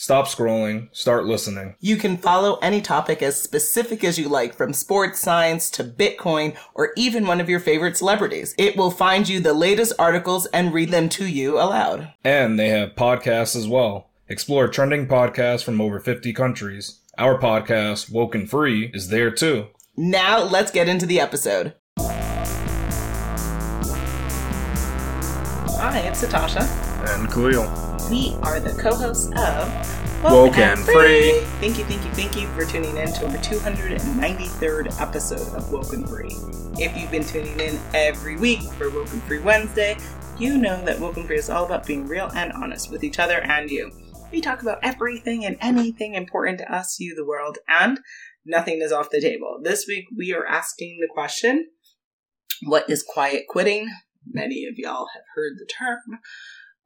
Stop scrolling, start listening. You can follow any topic as specific as you like, from sports science to Bitcoin or even one of your favorite celebrities. It will find you the latest articles and read them to you aloud. And they have podcasts as well. Explore trending podcasts from over 50 countries. Our podcast, WokeNFree, is there too. Now let's get into the episode. Hi, it's Natasha. And Khalil. We are the co-hosts of WokeNFree. Thank you, thank you, thank you for tuning in to our 293rd episode of WokeNFree. If you've been tuning in every week for WokeNFree Wednesday, you know that WokeNFree is all about being real and honest with each other and you. We talk about everything and anything important to us, you, the world, and nothing is off the table. This week we are asking the question, what is quiet quitting? Many of y'all have heard the term.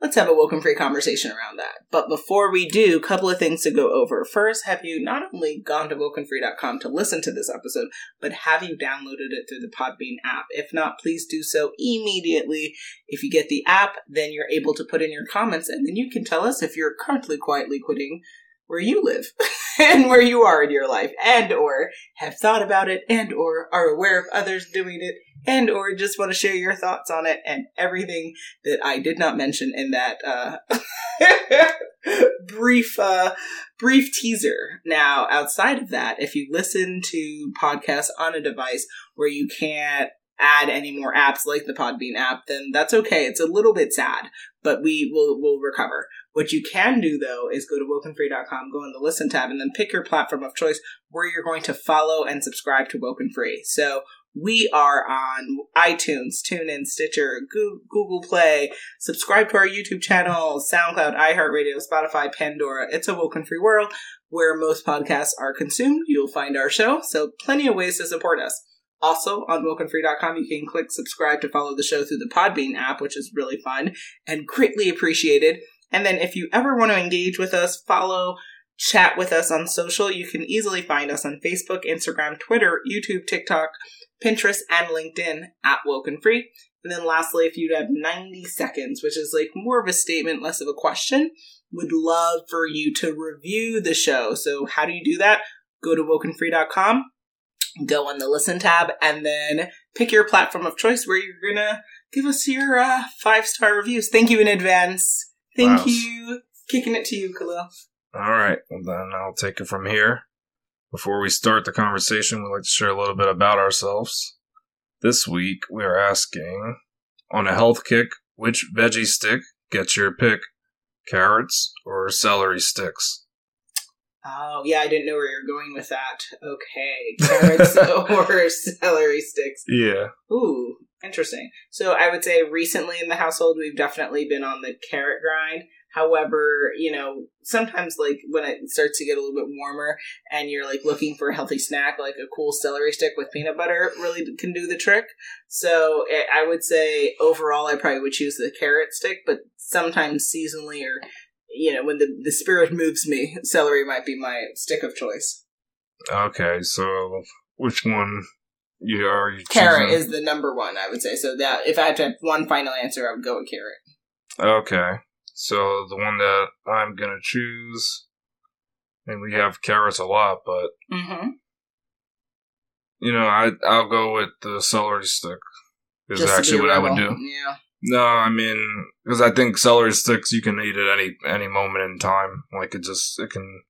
Let's have a woken free conversation around that. But before we do, a couple of things to go over. First, have you not only gone to wokenfree.com to listen to this episode, but have you downloaded it through the Podbean app? If not, please do so immediately. If you get the app, then you're able to put in your comments and then you can tell us if you're currently quietly quitting where you live and where you are in your life and or have thought about it and or are aware of others doing it and or just want to share your thoughts on it and everything that I did not mention in that uh, brief uh, brief teaser. Now, outside of that, if you listen to podcasts on a device where you can't add any more apps like the Podbean app, then that's okay. It's a little bit sad, but we will will recover. What you can do though is go to wokenfree.com, go in the listen tab, and then pick your platform of choice where you're going to follow and subscribe to WokeNFree. So we are on iTunes, TuneIn, Stitcher, Google Play. Subscribe to our YouTube channel, SoundCloud, iHeartRadio, Spotify, Pandora. It's a woken free world where most podcasts are consumed. You'll find our show, so plenty of ways to support us. Also, on wokenfree.com, you can click subscribe to follow the show through the Podbean app, which is really fun and greatly appreciated. And then if you ever want to engage with us, follow, chat with us on social, you can easily find us on Facebook, Instagram, Twitter, YouTube, TikTok, Pinterest, and LinkedIn at WokeNFree. And then lastly, if you'd have 90 seconds, which is like more of a statement, less of a question, would love for you to review the show. So how do you do that? Go to wokenfree.com, go on the listen tab, and then pick your platform of choice where you're gonna give us your uh, five star reviews. Thank you in advance. Thank Wow. you. Kicking it to you, Khalil. All right, well then I'll take it from here. Before we start the conversation, we'd like to share a little bit about ourselves. This week, we are asking on a health kick, which veggie stick gets your pick? Carrots or celery sticks? Oh, yeah, I didn't know where you're going with that. Okay. Carrots or celery sticks. Yeah. Ooh, interesting. So I would say recently in the household, we've definitely been on the carrot grind. However, you know, sometimes like when it starts to get a little bit warmer and you're like looking for a healthy snack, like a cool celery stick with peanut butter really can do the trick. So eh, I would say overall, I probably would choose the carrot stick, but sometimes seasonally or you know, when the, the spirit moves me, celery might be my stick of choice. Okay, so which one you are you Carrot choosing? is the number one, I would say. So that if I had to have one final answer, I would go with carrot. Okay. So the one that I'm gonna choose and we have carrots a lot, but Mm-hmm. you know, I I'll go with the celery stick. Is actually what I would do. Yeah. No, I mean, because I think celery sticks you can eat at any any moment in time. Like it just it can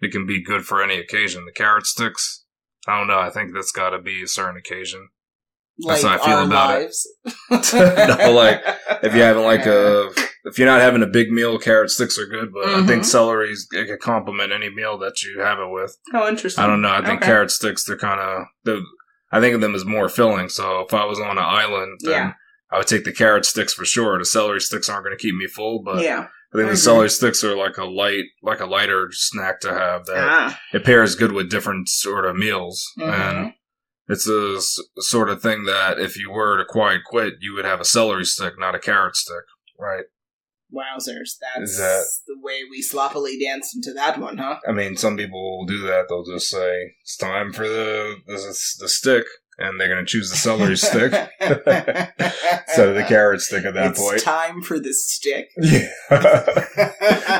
it can be good for any occasion. The carrot sticks, I don't know. I think that's got to be a certain occasion. Like That's how I feel about it. No, like, If you're having like a if you're not having a big meal, carrot sticks are good. But I think Mhm. celery it can complement any meal that you have it with. Oh, interesting. I don't know. I think Okay. carrot sticks they're kind of I think of them as more filling. So if I was on an island, then Yeah. I would take the carrot sticks for sure. The celery sticks aren't going to keep me full, but yeah. I think the celery sticks are like a light, like a lighter snack to have. That Ah. it pairs good with different sort of meals, Mhm. and It's a s- sort of thing that if you were to quiet quit, you would have a celery stick, not a carrot stick, right? Wowzers. That's that- the way we sloppily danced into that one, huh? I mean, some people will do that. They'll just say it's time for the the, the stick, and they're going to choose the celery stick instead of the carrot stick at that it's point. time for the stick. Yeah,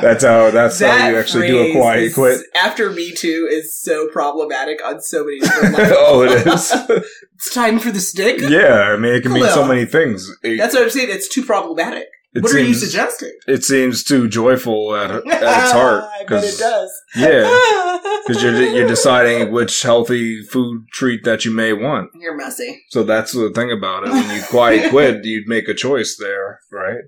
that's how that's how you actually do a quiet is- quit. After Me Too is so problematic on so many different levels. oh, it is. it's time for the stick? yeah, I mean, it can mean so many things. It, That's what I'm saying. It's too problematic. It what are you seems- suggesting? It seems too joyful at, at its heart. I bet it does. Yeah, because you're you're deciding which healthy food treat that you may want. You're messy. So that's the thing about it. When you quiet quit, you'd make a choice there, right?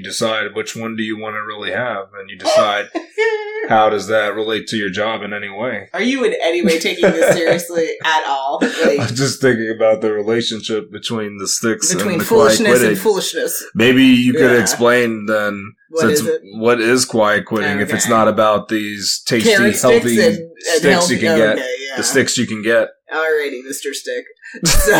You decide which one do you want to really have, and you decide how does that relate to your job in any way. Are you in any way taking this seriously at all? Like, I'm just thinking about the relationship between the sticks between and the foolishness quitting. and foolishness. Maybe you could Yeah. explain then What is what is quiet quitting if it's not about these tasty, Carrot healthy sticks and, and sticks healthy, you can get, okay, yeah. The sticks you can get. Alrighty, Mr. Stick. So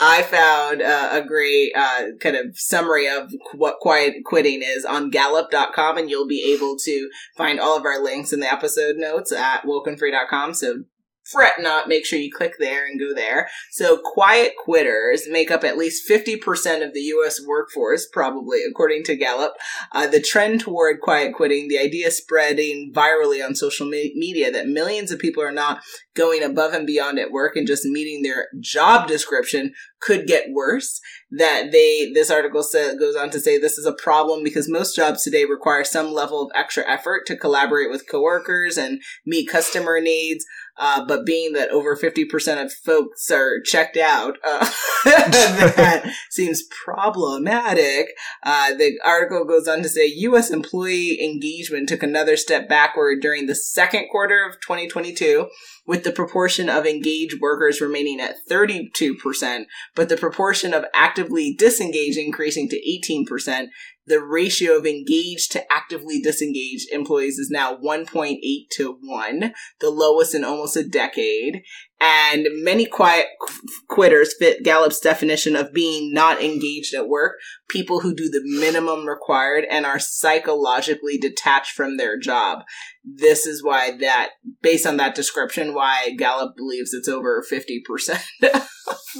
I found uh, a great uh, kind of summary of what quiet quitting is on gallup.com, and you'll be able to find all of our links in the episode notes at wokenfree.com. So fret not, make sure you click there and go there. So quiet quitters make up at least 50% of the US workforce, probably according to Gallup. Uh, the trend toward quiet quitting, the idea spreading virally on social me- media that millions of people are not going above and beyond at work and just meeting their job description could get worse. That they, this article sa- goes on to say this is a problem because most jobs today require some level of extra effort to collaborate with coworkers and meet customer needs. Uh, but being that over 50% of folks are checked out, uh, that seems problematic. Uh, the article goes on to say U.S. employee engagement took another step backward during the second quarter of 2022, with the proportion of engaged workers remaining at 32%, but the proportion of actively disengaged increasing to 18%. The ratio of engaged to actively disengaged employees is now 1.8 to 1, the lowest in almost a decade. And many quiet qu- quitters fit Gallup's definition of being not engaged at work people who do the minimum required and are psychologically detached from their job. This is why that, based on that description, why Gallup believes it's over 50% of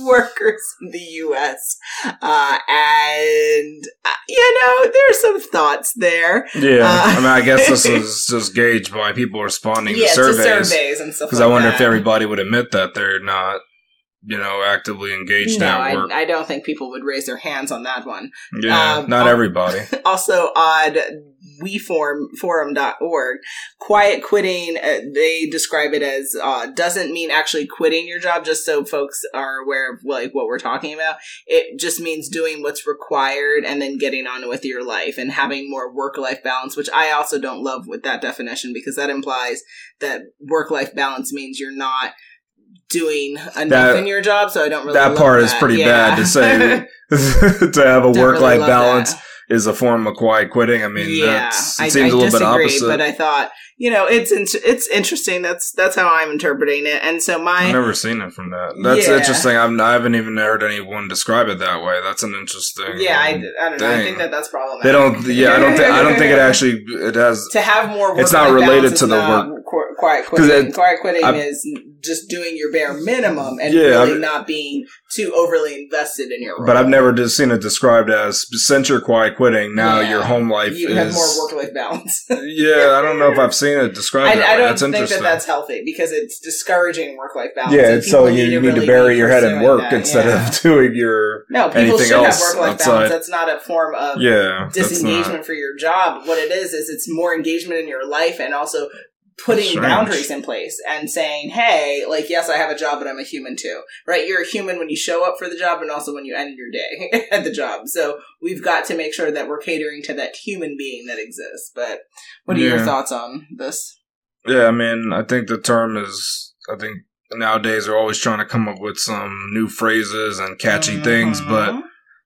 workers in the US. Uh, and, uh, you know, there's some thoughts there. Yeah, Uh, I mean, I guess this is just gauged by people responding yeah, to to surveys. surveys and stuff Because like I wonder that. if everybody would admit that they're not, you know, actively engaged No, at work. I, I don't think people would raise their hands on that one. yeah, um, not everybody. also on weforum forum.org quiet quitting uh, they describe it as uh, doesn't mean actually quitting your job just so folks are aware of like what we're talking about it just means doing what's required and then getting on with your life and having more work life balance which i also don't love with that definition because that implies that work life balance means you're not doing enough That- in your job so i don't really that part is pretty Yeah. bad to say. to have a work life balance that. Is a form of quiet quitting. I mean, that's, it seems I a little bit disagree, opposite. But I thought, you know, it's in- it's interesting. That's that's how I'm interpreting it. And so my I've never seen it from that. That's Yeah. interesting. I've, I haven't even heard anyone describe it that way. That's an interesting. yeah, I, I don't know. I think that that's problematic. They don't. Yeah, I don't. Think, I don't think it actually. It has. to have more. It's not related to the not qu- quiet quitting. it- quiet quitting I- is just doing your bare minimum and Yeah, really I've- not being too overly invested in your role. But I've never just seen it described as since you're quiet quitting. Now Yeah. your home life you is. have more work life balance. Yeah, I don't know if I've seen it described. I, that I don't That's think that that's healthy because it's discouraging work life balance. yeah, and so you need to really bury your head in work that, instead yeah. of doing your. No, people anything should have work life balance. That's not a form of Yeah, disengagement for your job. What it is is it's more engagement in your life and also putting boundaries in place and saying, "Hey, like yes, I have a job, but I'm a human too." Right? You're a human when you show up for the job and also when you end your day at the job. So we've got to make sure that we're catering to that human being that exists. But what are your thoughts on this? Yeah, I mean, I think the term is. I think nowadays they're always trying to come up with some new phrases and catchy things, but Mhm.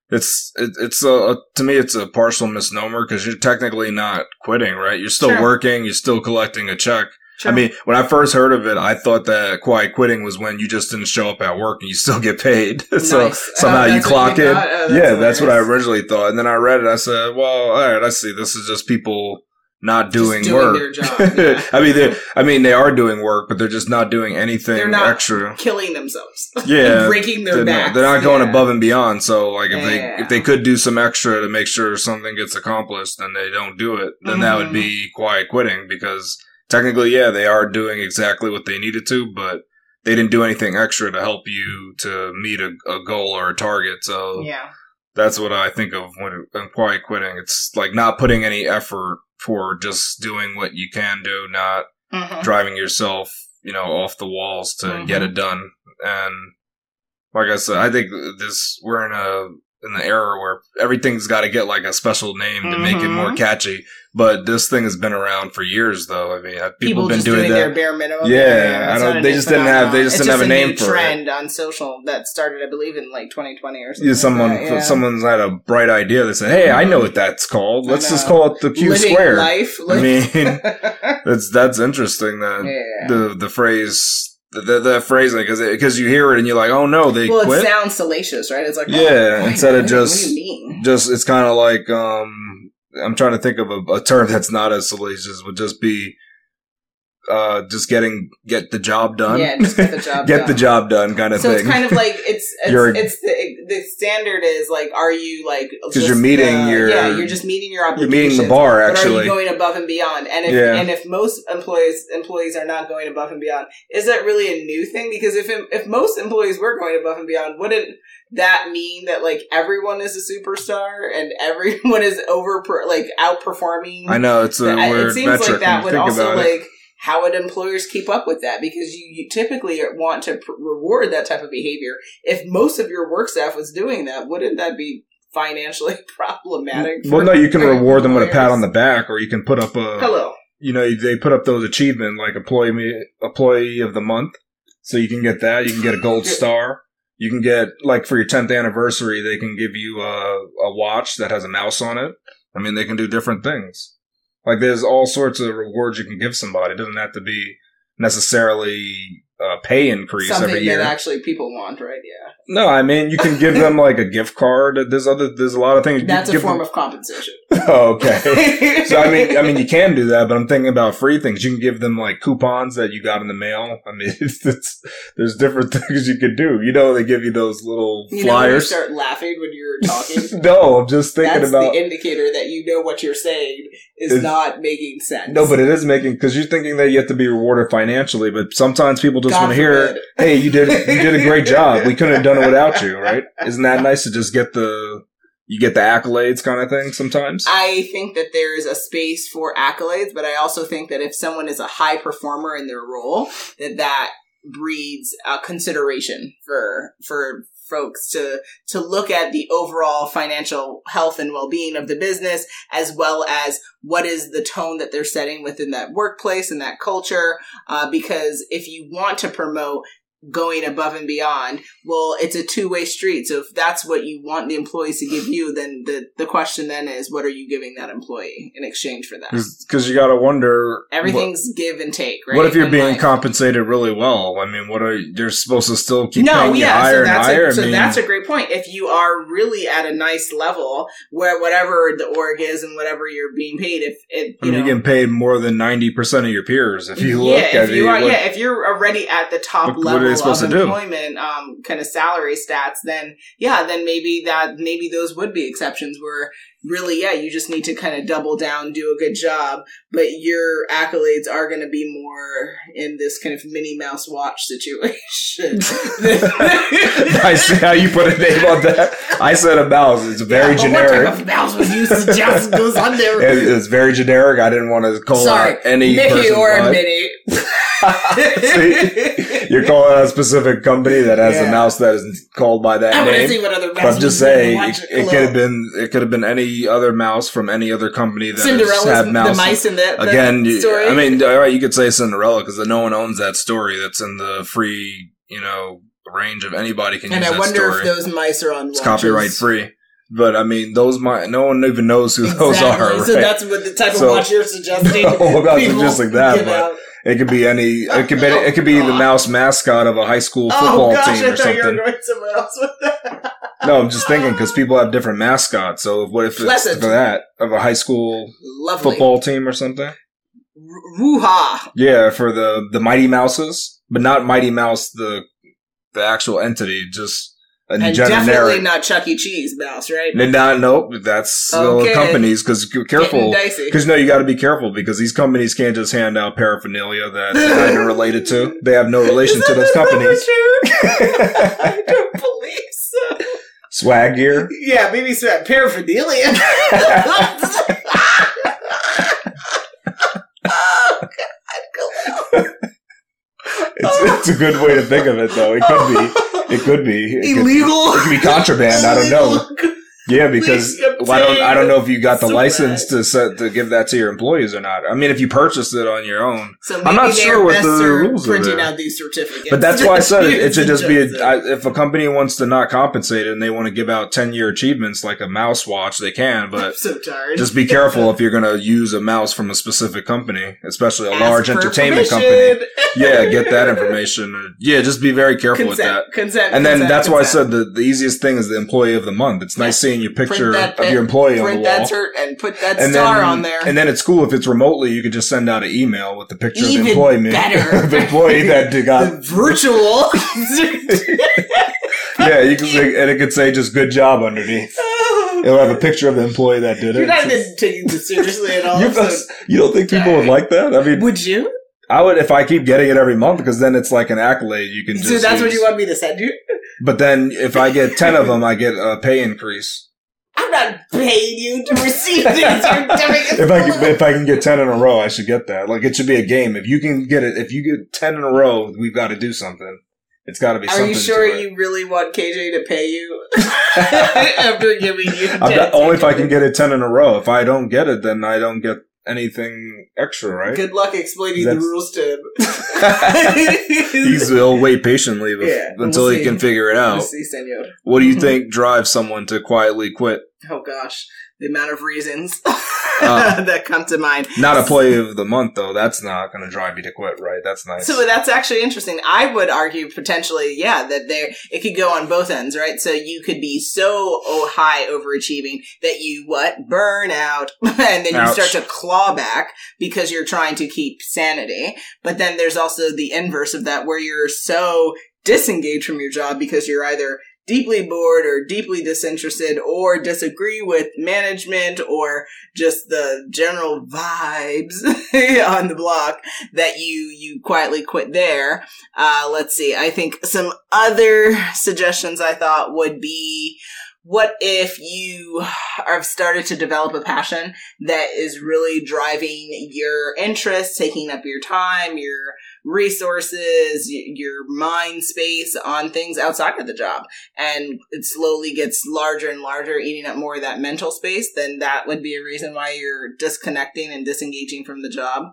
It's it, it's a, to me it's a partial misnomer because you're technically not quitting, right? You're still Sure. working, you're still collecting a check. I mean, when I first heard of it, I thought that quiet quitting was when you just didn't show up at work and you still get paid. so Nice. somehow Oh, you clock you in. thought? Oh, that's yeah, that's what I originally thought. And then I read it. I said, well, all right, I see. This is just people not doing, doing work. their job, yeah. I mean, they I mean, they are doing work, but they're just not doing anything They're not extra. killing themselves. Yeah, breaking their they're backs. not, they're not going Yeah. above and beyond. So, like, if Yeah. they if they could do some extra to make sure something gets accomplished, and they don't do it, then that would Mhm. be quiet quitting. Because technically, yeah, they are doing exactly what they needed to, but they didn't do anything extra to help you to meet a, a goal or a target. So Yeah. that's what I think of when, when quiet quitting. It's like not putting any effort for just doing what you can do, not Mhm. driving yourself, you know, off the walls to Mhm. get it done. And like I said, I think this we're in a in the era where everything's got to get like a special name to make it more Mhm. catchy. But this thing has been around for years, though. I mean, uh, people, People have been just doing, doing their bare minimum. Yeah, I don't- they just didn't have- they just It's didn't have a new name for it. trend on social that started, I believe, in like 2020 or something. Yeah, someone, like that, yeah. someo's had a bright idea. They said, "Hey, I know what that's called. Let's just call it the Q Living square." life. I mean, that's that's interesting. That yeah. the the phrase the the, phrasing because because you hear it and you're like, "Oh no, they well, quit." it sounds salacious, right? It's like, Yeah, oh, instead of just- What do you mean? just it's kind of like um I'm trying to think of a, a term that's not as salacious would just be uh just getting get the job done. Yeah, just get the job Get done. the job done kind of so thing. So it's kind of like it's it's, You're- it's the the standard is like are you like because you're meeting uh, your- yeah you're just meeting your you're meeting the bar but are actually. you going above and beyond and if Yeah. and if most employees employees are not going above and beyond is that really a new thing because if if most employees were going above and beyond wouldn't that mean that like everyone is a superstar and everyone is over like outperforming I know it's a weird it seems metric like that would also about it. How would employers keep up with that because you, you typically want to pr- reward that type of behavior if most of your work staff was doing that wouldn't that be financially problematic Well, no, you can reward them with a pat on the back, or you can put up a hello you know, they put up those achievement like employee employee of the month. So you can get that. You can get a gold star. You can get like for your 10th anniversary, they can give you a, a watch that has a mouse on it. I mean, they can do different things. Like there's all sorts of rewards you can give somebody. It doesn't have to be necessarily a pay increase something every year. that actually people want right yeah no, I mean you can give them like a gift card. There's other. There's a lot of things. you that's a form them- of compensation Oh, okay. So I mean, I mean, you can do that, but I'm thinking about free things. You can give them like coupons that you got in the mail. I mean, it's, it's there's different things you could do. You know, they give you those little you know when you flyers. start laughing when you're talking no, I'm just thinking that's about the indicator that you know what you're saying is It's- not making sense no, but it is making because you're thinking that you have to be rewarded financially, but sometimes people just want to hear, "Hey, you did you did a great job. We couldn't have done it without you." Right? Isn't that nice to just get the you get the accolades kind of thing sometimes? I think that there is a space for accolades, but I also think that if someone is a high performer in their role, that that breeds uh, consideration for for folks to to look at the overall financial health and well-being of the business as well as what is the tone that they're setting within that workplace and that culture uh, because if you want to promote going above and beyond well it's a two-way street so if that's what you want the employees to give you then the the question then is what are you giving that employee in exchange for that Because you got to wonder what- everything's give and take right What if you're in being compensated really well? I mean, what are you're supposed to still keep no, paying yeah, higher so and that's higher? a, so I mean, that's a great point. If you are really at a nice level where whatever the org is and whatever you're being paid, if it I you mean, know you're getting paid more than ninety percent of your peers. If you yeah, look at if you it, are, what- yeah, if you're already at the top what- what are they level supposed of to do? employment, um, kind of salary stats, then yeah, then maybe that maybe those would be exceptions where really, yeah, you just need to kind of double down, do a good job, but your accolades are going to be more in this kind of Minnie Mouse watch situation. I see how you put a name on that. I said a mouse. It's very Yeah, generic. What type of mouse was used to just goes on there? It- it's very generic. I didn't want to call Sorry, out any Mickey person or by- Minnie. See, you're calling out a specific company that has a mouse that is called by that I name. see what other mouse I'm just saying, it, it could have been it could have been any other mouse from any other company that has Cinderella's had the mice in that that Again, story. I mean, all right, you could say Cinderella because no one owns that story. That's in the free, you know, range of anybody can use. and I wonder story. if those mice are on it's copyright free. But I mean, those might. No one even knows who those Exactly. are. So right? that's what the type of So- watch you're suggesting. No, I'm not suggesting that, but out. It could be any. It could be. It could be the mouse mascot of a high school oh, football oh gosh, team or thought you were something. going else with that. No, I'm just thinking because people have different mascots. So what if it's Pleasant. for that of a high school Lovely. football team or something? Woo-ha. Yeah, for the the Mighty Mouses, but not Mighty Mouse the the actual entity, just a And definitely not Chuck E. Cheese mouse, right? No, no, nope. That's Okay. companies because careful. Because no, you got to be careful because these companies can't just hand out paraphernalia that they're not related to. They have no relation to those companies. I don't believe so. Swag gear. Yeah, maybe swag paraphernalia. oh, God. It's, it's a good way to think of it, though. It could be. It could be It could- Illegal. it could be contraband. I don't know. Yeah, because I don't. I don't know if you got the license to set to give that to your employees or not. I mean, if you purchased it on your own, So I'm not sure what the rules are printing out these certificates. but that's why I said it. It should just be a. I, if a company wants to not compensate and they want to give out ten year achievements like a mouse watch, they can. But so just be careful if you're going to use a mouse from a specific company, especially a Ask large entertainment company. Yeah, get that information. Yeah, just be very careful with that. Consent, consent, And then consent, that's why I said the, the easiest thing is the employee of the month. It's nice seeing your picture that of your employee on the that wall. cert and put that and star then, on there. And then it's cool if it's remotely. You could just send out an email with the picture of the employee, better. the employee that did got. virtual. yeah, you can and it could say just "good job" underneath. Oh. It'll have a picture of the employee that did it. You're not even taking this seriously at all. you, so- you don't think people would like that? I mean, would you? I would if I keep getting it every month because then it's like an accolade. You can just. So that's what you want me to send you? But then if I get ten of them, I get a pay increase. I'm not paying you to receive these certificates. if I can, if I can get ten in a row, I should get that. Like it should be a game. If you can get it, if you get ten in a row, we've got to do something. It's got to be Are you sure you really want KJ to pay you after giving you? Not, only if I can get it ten in a row. If I don't get it, then I don't get anything extra, right? Good luck explaining That's- the rules to him. He's, he'll wait patiently bef- Yeah, we'll until he see. can figure it out. See, senor. What do you think drives someone to quietly quit? Oh gosh, the amount of reasons Uh. that come to mind. Not a play of the month, though. That's not going to drive me to quit, right? That's nice. So that's actually interesting. I would argue potentially, yeah, that there it could go on both ends, right? So you could be so oh high overachieving that you what burn out, and then you Ouch. start to claw back because you're trying to keep sanity. But then there's also the inverse of that, where you're so disengaged from your job because you're either deeply bored or deeply disinterested or disagree with management or just the general vibes on the block that you you quietly quit there. Uh let's see. I think some other suggestions i thought would be what if you have started to develop a passion that is really driving your interests, taking up your time, your resources, your mind space on things outside of the job, and it slowly gets larger and larger, eating up more of that mental space, then that would be a reason why you're disconnecting and disengaging from the job.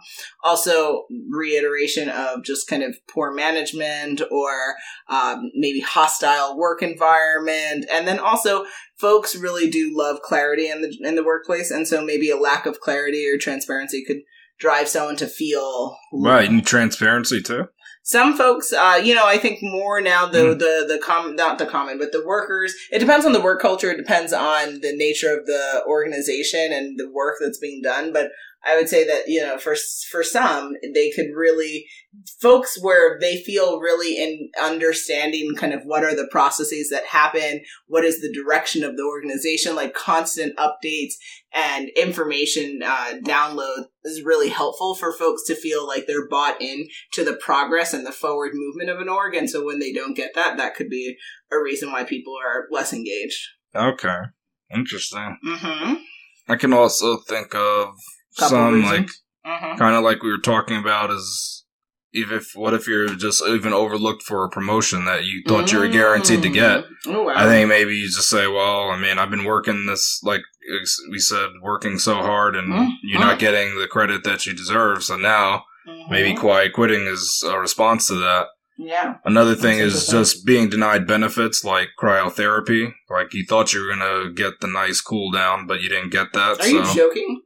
Also, reiteration of just kind of poor management or um, maybe hostile work environment, and then also folks really do love clarity in the in the workplace, and so maybe a lack of clarity or transparency could drive someone to feel right, and transparency too. some folks, uh, you know, I think more now the Mm. the the com not the common, but the workers. It depends on the work culture. It depends on the nature of the organization and the work that's being done. But I would say that you know, for for some, they could really folks where they feel really in understanding kind of what are the processes that happen, what is the direction of the organization, like constant updates and information uh, download is really helpful for folks to feel like they're bought in to the progress and the forward movement of an org. And so when they don't get that, that could be a reason why people are less engaged. Okay, interesting. Mm-hmm. I can also think of some like Mm-hmm. kind of like we were talking about is even if what if you're just even overlooked for a promotion that you thought you were guaranteed to get Oh, wow. i think maybe you just say well i mean i've been working this like we said working so hard and Mhm. you're not getting the credit that you deserve so now maybe Mhm. quiet quitting is a response to that Yeah. another thing is just being denied benefits like cryotherapy like you thought you were gonna get the nice cool down but you didn't get that Are so you joking?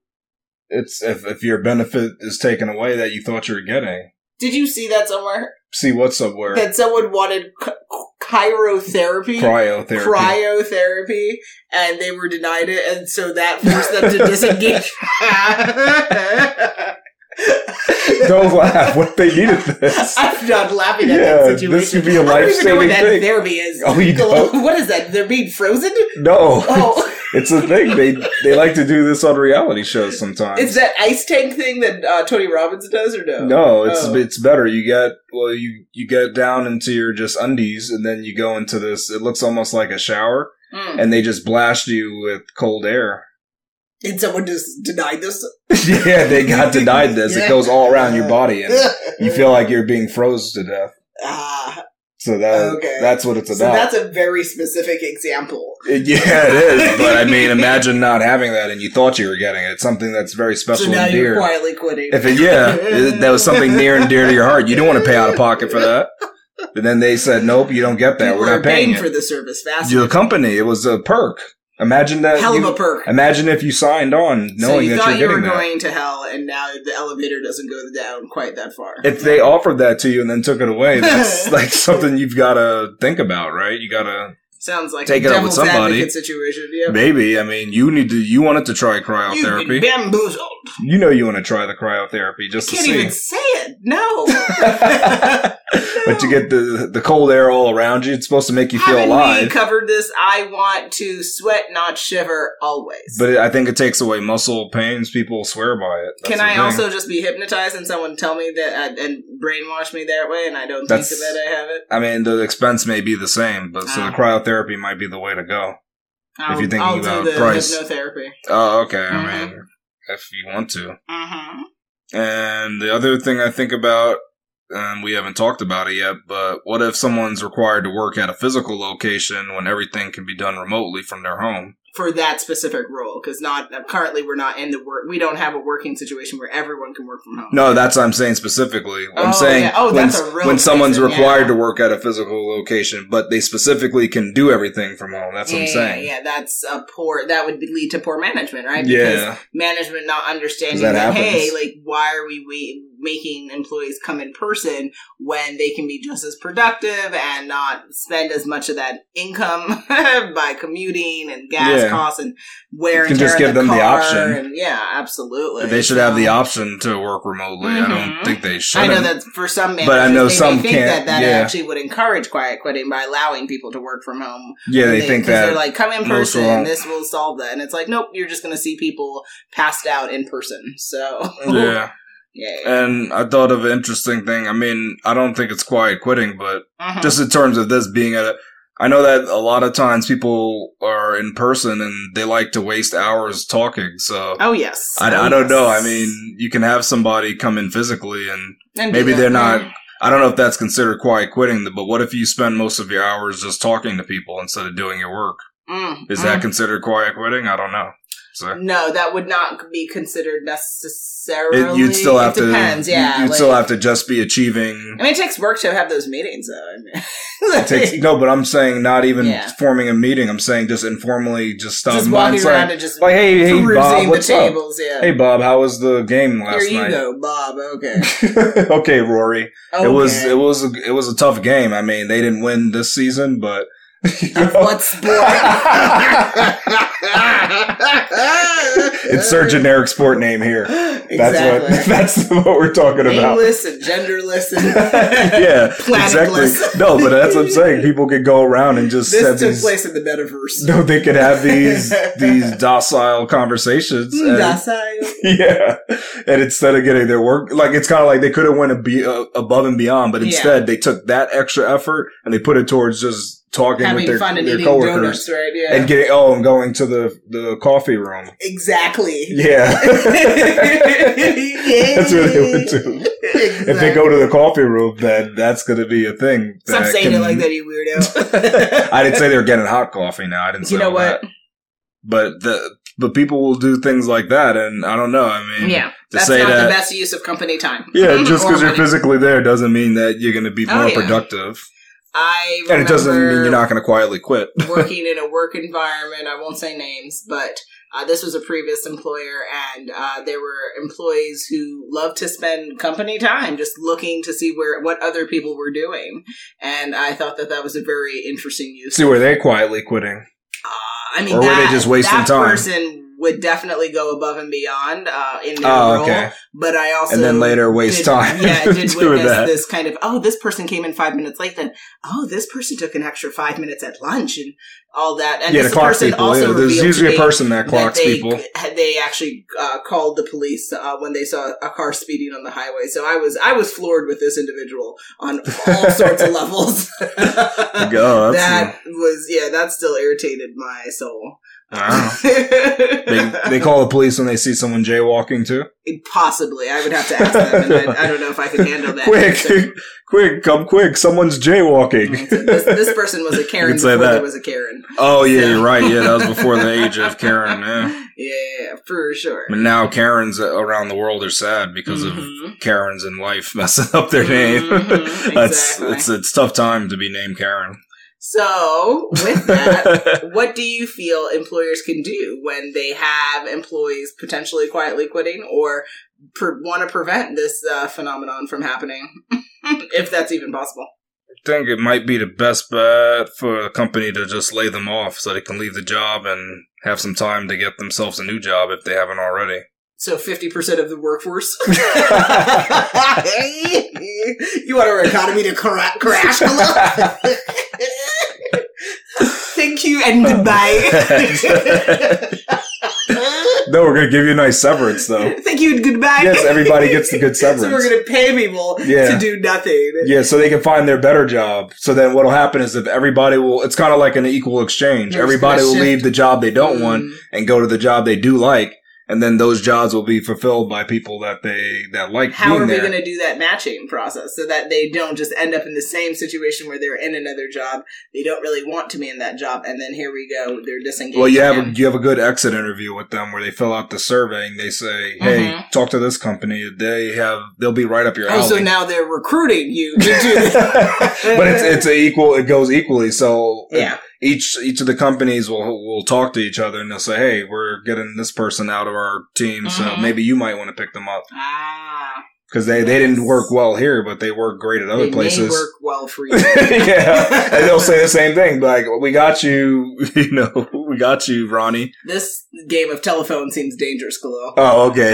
It's if, if your benefit is taken away that you thought you were getting Did you see that somewhere? See what somewhere. That someone wanted ch- chirotherapy. Cryotherapy. Cryotherapy, and they were denied it, and so that forced them to disengage. Don't laugh. What they needed this. I'm not laughing at Yeah, that this situation. could be a I don't life-saving what that thing. therapy is. Oh, you don't? What is that? They're being frozen? No. Oh, It's a thing. They they like to do this on reality shows sometimes. is that ice tank thing that uh, Tony Robbins does, or no? No, it's Oh. it's better. You get well, you you get down into your just undies, and then you go into this. It looks almost like a shower, Mm. and they just blast you with cold air. And someone just deny this. yeah, they got denied this. It goes all around your body, and you feel like you're being froze to death. Ah, So that Okay. that's what it's so about. that's a very specific example. Yeah, it is. But I mean, imagine not having that, and you thought you were getting it. It's something that's very special so now and you're dear. quietly quitting. If it, yeah, it- that was something near and dear to your heart. You don't want to pay out of pocket for that. But then they said, nope, you don't get that. People We're not paying paying for the service fast. Your company, it was a perk. Imagine that. Hell of you- a perk. Imagine if you signed on so knowing you that thought you're you were that. going to hell, and now the elevator doesn't go down quite that far. If they offered that to you and then took it away, that's like something you've got to think about, right? You got to Sounds like Take a it up with devil's somebody. advocate situation. Yeah. maybe. I mean, you need to. You wanted to try cryotherapy. You've been cryotherapy. bamboozled. You know you want to try the cryotherapy just to Can't see. even say it. No. but you get the the cold air all around you. It's supposed to make you feel Having we alive. covered this, I want to sweat, not shiver, always. But I think it takes away muscle pains. People swear by it. That's Can I thing. also just be hypnotized and someone tell me that uh, and brainwash me that way, and I don't That's- think that I have it? I mean, the expense may be the same, but so the Oh. Cryotherapy might be the way to go. I'll, you're thinking I'll about do the price. hypnotherapy. Oh, okay. Mhm. I mean, if you want to. Mm-hmm. And the other thing I think about, and we haven't talked about it yet, but what if someone's required to work at a physical location when everything can be done remotely from their home? For that specific role, because not currently we're not in the work. We don't have a working situation where everyone can work from home. No, that's what I'm saying specifically. I'm Oh, saying yeah. Oh, when, that's a real when someone's reason, required yeah. to work at a physical location, but they specifically can do everything from home. That's what yeah, I'm saying. yeah, that's a poor. That would lead to poor management, right? Yeah. management not understanding that, that hey, like why are we wait- making employees come in person when they can be just as productive and not spend as much of that income by commuting and gas Yeah. costs and wear and You can just give the them the option. And, yeah, absolutely. They should have the option to work remotely. I Mhm. don't think they should. I know that for some managers, But I know they some think that that yeah. actually would encourage quiet quitting by allowing people to work from home Yeah, they, think that. they're like come in person will. this will solve that and it's like nope you're just going to see people passed out in person so yeah. Yeah And I thought of an interesting thing. I mean, I don't think it's quiet quitting, but Mhm. just in terms of this being a, I know that a lot of times people are in person and they like to waste hours talking. So oh yes I, Oh, I don't know. I mean, you can have somebody come in physically and And maybe they're not- I don't know if that's considered quiet quitting, but what if you spend most of your hours just talking to people instead of doing your work? Mm, Is mm. that considered quiet quitting? I don't know. So no that would not be considered necessarily it, you'd still have it to. depends yeah You'd like- still have to just be achieving. I mean, it takes work to have those meetings, though. I mean, It takes, no, but I'm saying not even Yeah. forming a meeting. I'm saying just informally, just stop. just walking around and just Like, hey, hey, Bob, the what's up? tables. Yeah. Hey, Bob, how was the game last night? Here you night? go, Bob. Okay. okay, Rory. okay. It was it was a, it was a tough game. I mean, they didn't win this season, but Of what sport? Insert generic sport name here. That's exactly. what that's what we're talking about. Nameless and genderless and yeah, exactly. No, but that's what I'm saying. People could go around and just have This took these. place in the metaverse. No, they could have these these docile conversations. and- Docile. yeah, and instead of getting their work, like it's kind of like they could have went a be, uh, above and beyond, but Yeah. instead they took that extra effort and they put it towards just talking Having with their, fun and their eating coworkers donuts, right? Yeah. and getting oh, and going to the the coffee room. exactly. Yeah, that's where they went to. If they go to the coffee room, then that's going to be a thing. Stop saying it like that, you weirdo. I didn't say they were getting hot coffee. Now I didn't. Say you know what? that. But the but people will do things like that, and I don't know. I mean, Yeah, that's not that- the best use of company time. Yeah, just because you're physically there doesn't mean that you're going to be Oh, more yeah. productive. I And it doesn't mean you're not going to quietly quit. working in a work environment. I won't say names, but uh, this was a previous employer, and uh, there were employees who loved to spend company time just looking to see where what other people were doing, and I thought that that was a very interesting use. See, were they quietly quitting? Uh, I mean, Or were they just wasting that time? person would definitely go above and beyond uh, in their Oh, role, okay. but I also And then later waste did- time Yeah, did witness that. this kind of oh, this person came in five minutes late. Then oh, this person took an extra five minutes at lunch and all that. And yeah, this person people. also Yeah, there's usually a person that clocks that they, people. They actually uh, called the police uh, when they saw a car speeding on the highway. So I was I was floored with this individual on all sorts of levels. That's- that was yeah, that still irritated my soul. They, they call the police when they see someone jaywalking too. Possibly, I would have to ask them, and I, I don't know if I can handle that. quick, So, quick, come quick! Someone's jaywalking. this, this person was a Karen can say before that. there was a Karen. Oh yeah, So- you're right. Yeah, that was before the age of Karen. Yeah, Yeah, for sure. but now Karens around the world are sad because of Mhm. Karens in life messing up their name. Mhm, That's exactly. it's it's tough time to be named Karen. So, with that, what do you feel employers can do when they have employees potentially quietly quitting or want to prevent this uh, phenomenon from happening, if that's even possible? I think it might be the best bet for the company to just lay them off so they can leave the job and have some time to get themselves a new job if they haven't already. So, 50% of the workforce. you want our economy to cra- crash? Thank you and goodbye. No, we're gonna give you a nice severance though. Thank you and goodbye. Yes, everybody gets the good So severance. we're going to pay people Yeah. to do nothing. Yeah, so they can find their better job. So then what'll happen is if everybody will, it's kind of like an equal exchange. There's everybody will leave the job they don't want Mm. and go to the job they do like. And then those jobs will be fulfilled by people that they, that like How are we going to do that matching process so that they don't just end up in the same situation where they're in another job, they don't really want to be in that job, and then here we go, they're disengaged. well, you have a, you have a good exit interview with them where they fill out the survey and they say, "Hey, Mhm. talk to this company. They have they'll be right up your Oh, alley." so now they're recruiting you but it's it's a equal. It goes equally. So yeah. Each each of the companies will will talk to each other and they'll say, "Hey, we're getting this person out of our team, so Mhm. maybe you might want to pick them up Ah, because they they didn't work well here, but they work great at other may places." work well for you. yeah, and they'll say the same thing, like, "We got you, you know, we got you, Ronnie." this game of telephone seems dangerous, Khalil. Oh, okay.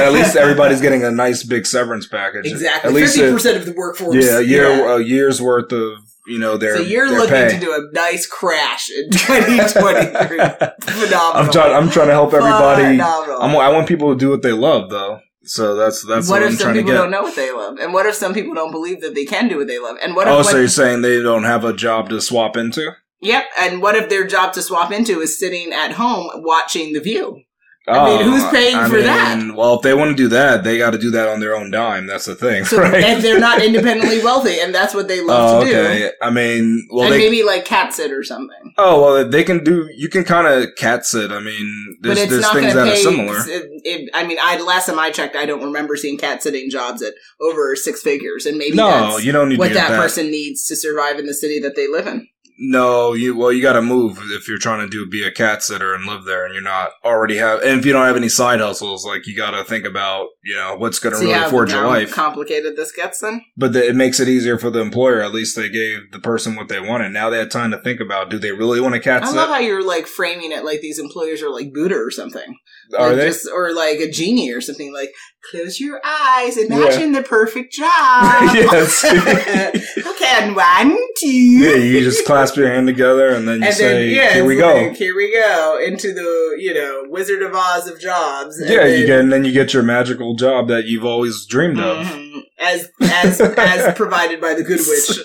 At least everybody's getting a nice big severance package. exactly. At least, Fifty percent of the workforce. yeah, a year Yeah. a year's worth of you know their so you're their looking pay. to do a nice crash in 2023. Phenomenal. I'm trying. I'm trying to help everybody. Phenomenal. I'm, I want people to do what they love, though. So that's that's what what, if I'm some trying to people don't know what they love? And what if some people don't believe that they can do what they love? And what if Oh, what- so you're saying they don't have a job to swap into? Yep, and what if their job to swap into is sitting at home watching The View? Oh, I mean, oh, who's paying for that? Well, if they want to do that, they got to do that on their own dime. That's the thing, So right? if they're not independently wealthy, and that's what they love oh, to do, okay. I mean, well, and they. maybe like cat sit or something. oh, well, they can do. You can kind of cat sit. I mean, there's there's things that pay. are similar. It, it, I mean, I the last time I checked, I don't remember seeing cat sitting jobs at over six figures, and maybe No, that's you don't need what that, that. person needs to survive in the city that they live in. No, you well, you got to move if you're trying to do be a cat sitter and live there, and you're not already have. And if you don't have any side hustles, like you got to think about, you know, what's going to really how forge your how life. complicated this gets then? But the, it makes it easier for the employer. At least they gave the person what they wanted. Now they have time to think about: Do they really want a cat sitter. I sit? love how you're like framing it like these employers are like Buddha or something. Are Like, they? Just, or like a genie or something like, close your eyes, imagine the perfect job. Yes. okay, and one, two. yeah, you just clasp your hand together and then you and say, then, yeah, "Here we go." like, here we go into the, you know, Wizard of Oz of jobs. And yeah, you then- get, and then you get your magical job that you've always dreamed of. Mhm. As as as provided by the Good Witch.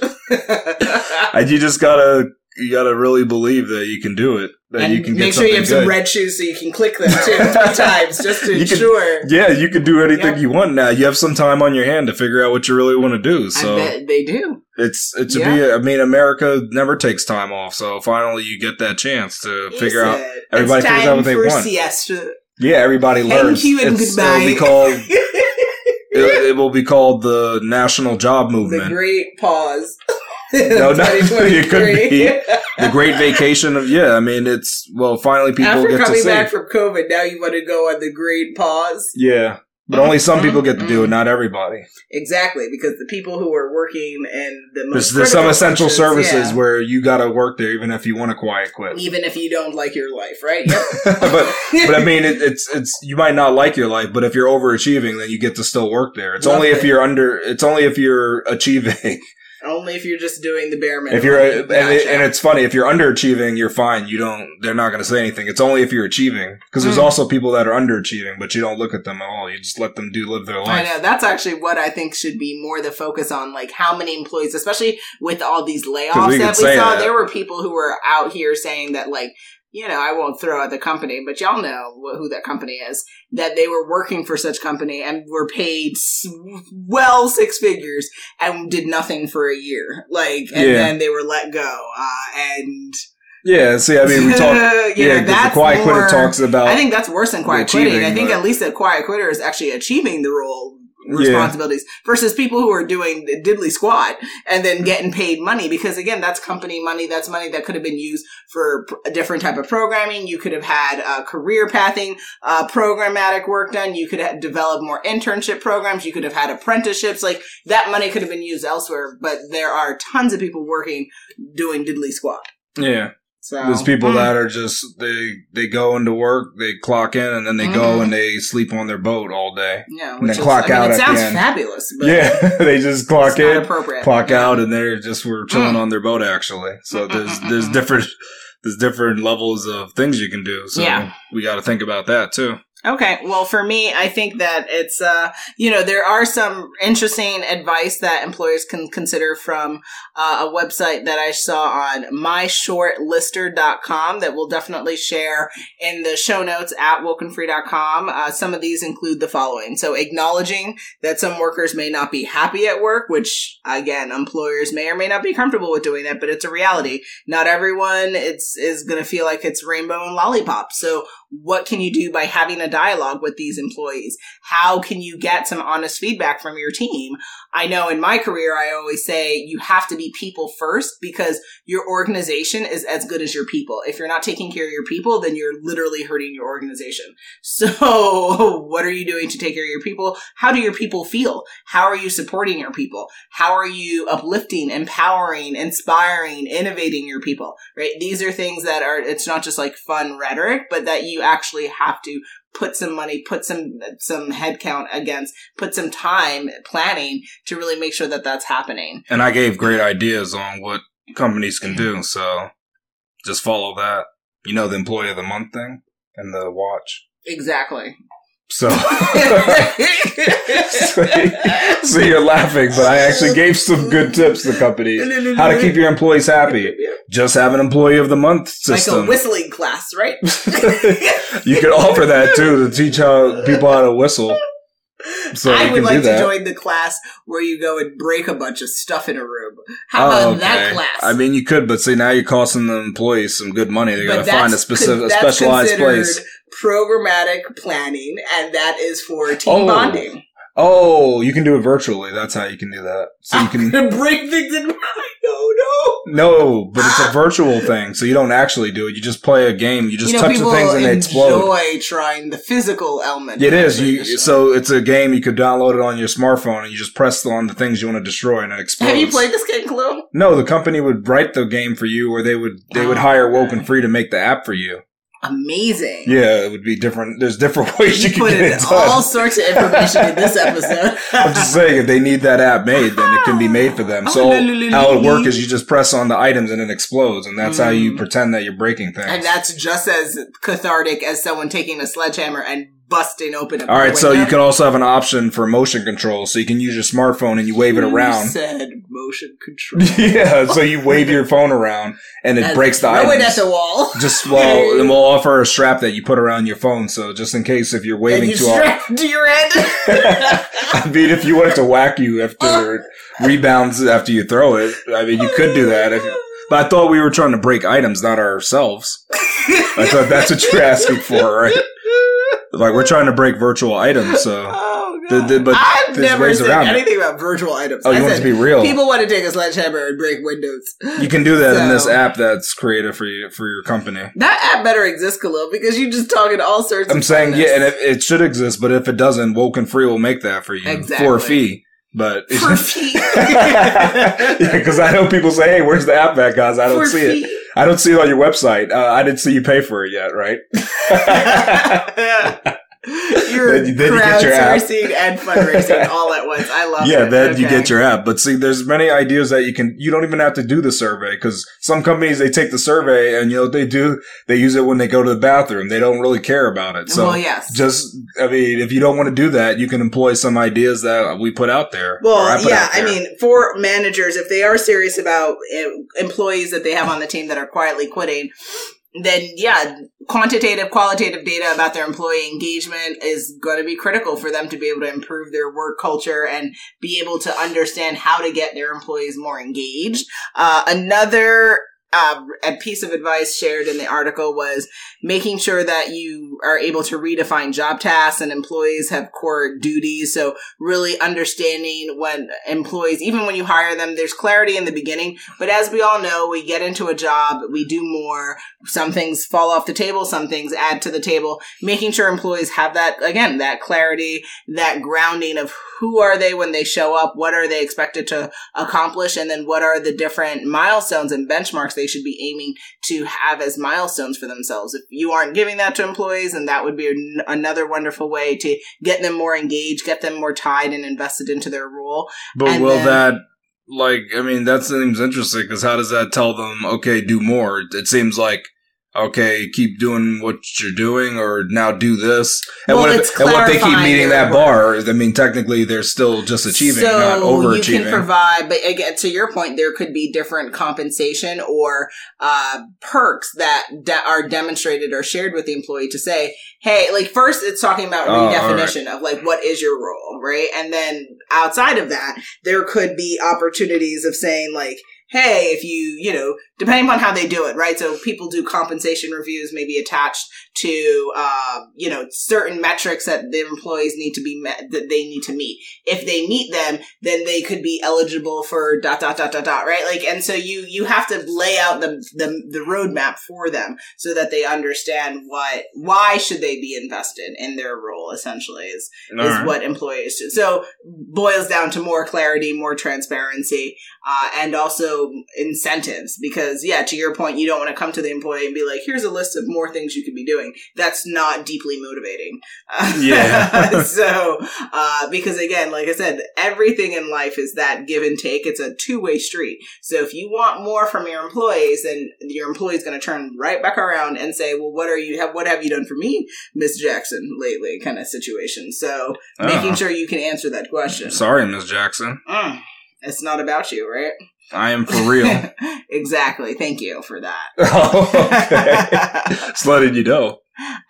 And you just gotta, you gotta really believe that you can do it. And you can get make sure you have something some red shoes so you can click them too three times just to You can- ensure. Yeah, you can do anything Yep. you want now. You have some time on your hand to figure out what you really want to do. I So bet they do. it's it's to Yeah. be. I mean, America never takes time off. So finally, you get that chance to figure out. It's, uh, everybody it's figures time out what they want. Siesta. Yeah, everybody learns. Thank you and It's- goodbye. It'll be called. It, it will be called the National Job Movement. the great pause. No, no, it could 2023. be. the great vacation of yeah. I mean, it's well, finally people After get to coming see. back from COVID, now you want to go on the great pause. yeah, but only some people get to do it, not everybody. Exactly, because the people who are working in the most There's, some essential services yeah. where you got to work there, even if you want to quiet quit. even if you don't like your life, right? Yep. but but I mean, it, it's it's you might not like your life, but if you're overachieving, then you get to still work there. It's Love only if you're under. It's only if you're achieving. Only if you're just doing the bare minimum. if you're and, it, and it's funny if you're underachieving, you're fine. You don't. They're not going to say anything. It's only if you're achieving because there's Mm. also people that are underachieving, but you don't look at them at all. You just let them do live their life. I know that's actually what I think should be more the focus on, like how many employees, especially with all these layoffs we that we saw. that. There were people who were out here saying that, like, you know, I won't throw out the company, but y'all know who that company is. That they were working for such company and were paid well six figures and did nothing for a year, like, and Yeah. then they were let go. Uh, and Yeah. See, I mean, we talk. yeah, yeah, that's the quiet more- quitter talks about. I think that's worse than quiet quitting. I think but- at least that quiet quitter is actually achieving the role Yeah. responsibilities versus people who are doing diddly squat and then getting paid money. Because again that's company money. That's money that could have been used for a different type of programming. You could have had uh, career pathing uh, programmatic work done. You could have developed more internship programs. You could have had apprenticeships. Like that money could have been used elsewhere. But there are tons of people working doing diddly squat. Yeah. So There's people Mm. that are just they they go into work, they clock in, and then they go Mhm. and they sleep on their boat all day. yeah, and which then is, clock I mean, out it at the sounds end. fabulous, but yeah, they just clock it's not in, appropriate. clock Yeah. out, and they're just we're chilling Mm. on their boat actually. So there's there's different there's different levels of things you can do. So Yeah. we got to think about that too. Okay, well, for me, I think that it's, uh, you know, there are some interesting advice that employers can consider from uh, a website that I saw on myshortlister.com that we'll definitely share in the show notes at wokenfree.com. Uh, some of these include the following. So acknowledging that some workers may not be happy at work, which again, employers may or may not be comfortable with doing that, but it's a reality. Not everyone it's, is going to feel like it's rainbow and lollipop. So what can you do by having a dialogue with these employees? How can you get some honest feedback from your team? I know in my career, I always say you have to be people first because your organization is as good as your people. If you're not taking care of your people, then you're literally hurting your organization. So what are you doing to take care of your people? How do your people feel? How are you supporting your people? How are you uplifting, empowering, inspiring, innovating your people? Right? These are things that are, it's not just like fun rhetoric, but that you actually have to put some money, put some, some headcount against, put some time planning to really make sure that that's happening. And I gave great ideas on what companies can do. Mm-hmm. So just follow that. You know the employee of the month thing and the watch. Exactly. So, so, so you're laughing, but I actually gave some good tips to companies. How to keep your employees happy. Just have an employee of the month system. like a whistling class, right? you could offer that too to teach how people how to whistle. So I would like to join the class where you go and break a bunch of stuff in a room. How about Oh, that class? I mean, you could, but see, now you're costing the employees some good money. They got to find a specific, a specialized place. Programmatic planning, and that is for team Oh. bonding. Oh, you can do it virtually. That's how you can do that. So you can. break things in. Oh No, No, but it's a virtual thing, so you don't actually do it. You just play a game. You just you know, touch the things and they explode. enjoy trying the physical element. It is. You, so it's a game you could download it on your smartphone and you just press on the things you want to destroy and it explodes. Have you played this game, Clue? No, the company would write the game for you, or they would they would Oh, hire okay. WokeNFree to make the app for you. Amazing. Yeah, it would be different. There's different ways you, You can put get in all sorts of information in this episode. I'm just saying, if they need that app made, then it can be made for them. So Oh, li- how it works is you just press on the items and it explodes, and that's how you Mm. pretend that you're breaking things. And that's just as cathartic as someone taking a sledgehammer and busting open a All right, so you can also have an option for motion control, so you can use your smartphone and you wave it You around. said motion control. yeah, so you wave your phone around and it And breaks the throw items. it at the wall. Just well, and we'll offer a strap that you put around your phone, so just in case if you're waving you too to your head. I mean, if you wanted to whack you after it oh. rebounds after you throw it, I mean, you could do that. If, but I thought we were trying to break items, not ourselves. I thought that's what you're asking for, right? Like we're trying to break virtual items, so Oh The- the- but I've never said anything about virtual items. Oh, I you want said to be real. people want to take a sledgehammer and break windows. You can do that in this app that's created for you for your company. That app better exist, Khalil, because you just talking all sorts. I'm saying funness. yeah, and it, it should exist, but if it doesn't, WokeNFree will make that for you for a fee. But For fee. yeah, because I know people say, "Hey, where's the app at, guys?" I don't For see it. I don't see it on your website. Uh, I didn't see you pay for it yet, right? You're Then you- then you get your app. crowdsourcing and fundraising all at once. I love yeah, it. then you get your app. But see, there's many ideas that you can. You don't even have to do the survey because some companies they take the survey and you know what they do. They use it when they go to the bathroom. They don't really care about it. So well, yes. just, I mean, if you don't want to do that, you can employ some ideas that we put out there. Well, yeah, out I mean, for managers, if they are serious about uh, employees that they have on the team that are quietly quitting, then yeah, quantitative, qualitative data about their employee engagement is going to be critical for them to be able to improve their work culture and be able to understand how to get their employees more engaged. Uh, another uh, a piece of advice shared in the article was making sure that you are able to redefine job tasks and employees have core duties. So really understanding when employees, even when you hire them, there's clarity in the beginning. But as we all know, we get into a job, we do more. Some things fall off the table, some things add to the table. Making sure employees have that, again, that clarity, that grounding of who are they when they show up? What are they expected to accomplish? And then what are the different milestones and benchmarks they should be aiming to have as milestones for themselves? If you aren't giving that to employees, and that would be an- another wonderful way to get them more engaged, get them more tied and invested into their role. But And will then- that, like, I mean, that seems interesting because how does that tell them, okay, do more? It seems like, okay, keep doing what you're doing or now do this. And, Well, what, it's if, and what they keep meeting that bar, is I mean, technically they're still just achieving, so not overachieving. you can provide, but again, to your point, there could be different compensation or uh, perks that de- are demonstrated or shared with the employee to say, hey, like first it's talking about Oh, redefinition of like what is your role, right? And then outside of that, there could be opportunities of saying like, hey, if you, you know, depending on how they do it, right? So people do compensation reviews, maybe attached to, uh, you know, certain metrics that the employees need to be met, that they need to meet. If they meet them, then they could be eligible for dot, dot, dot, dot, dot, right? Like, and so you, you have to lay out the, the, the roadmap for them so that they understand what, why should they be invested in their role essentially is, All is right. what employees do. So boils down to more clarity, more transparency, uh, and also incentives. Because yeah, to your point, you don't want to come to the employee and be like, "Here's a list of more things you could be doing." That's not deeply motivating. Uh, Yeah. so uh, because again, like I said, everything in life is that give and take. It's a two way street. So if you want more from your employees, then your employee's going to turn right back around and say, "Well, what are you? Have what have you done for me, Miss Jackson, lately?" Kind of situation. So making Ah. sure you can answer that question. Sorry, Miss Jackson. Mm, it's not about you, right? I am for real. exactly. Thank you for that. oh, okay. Just letting you know.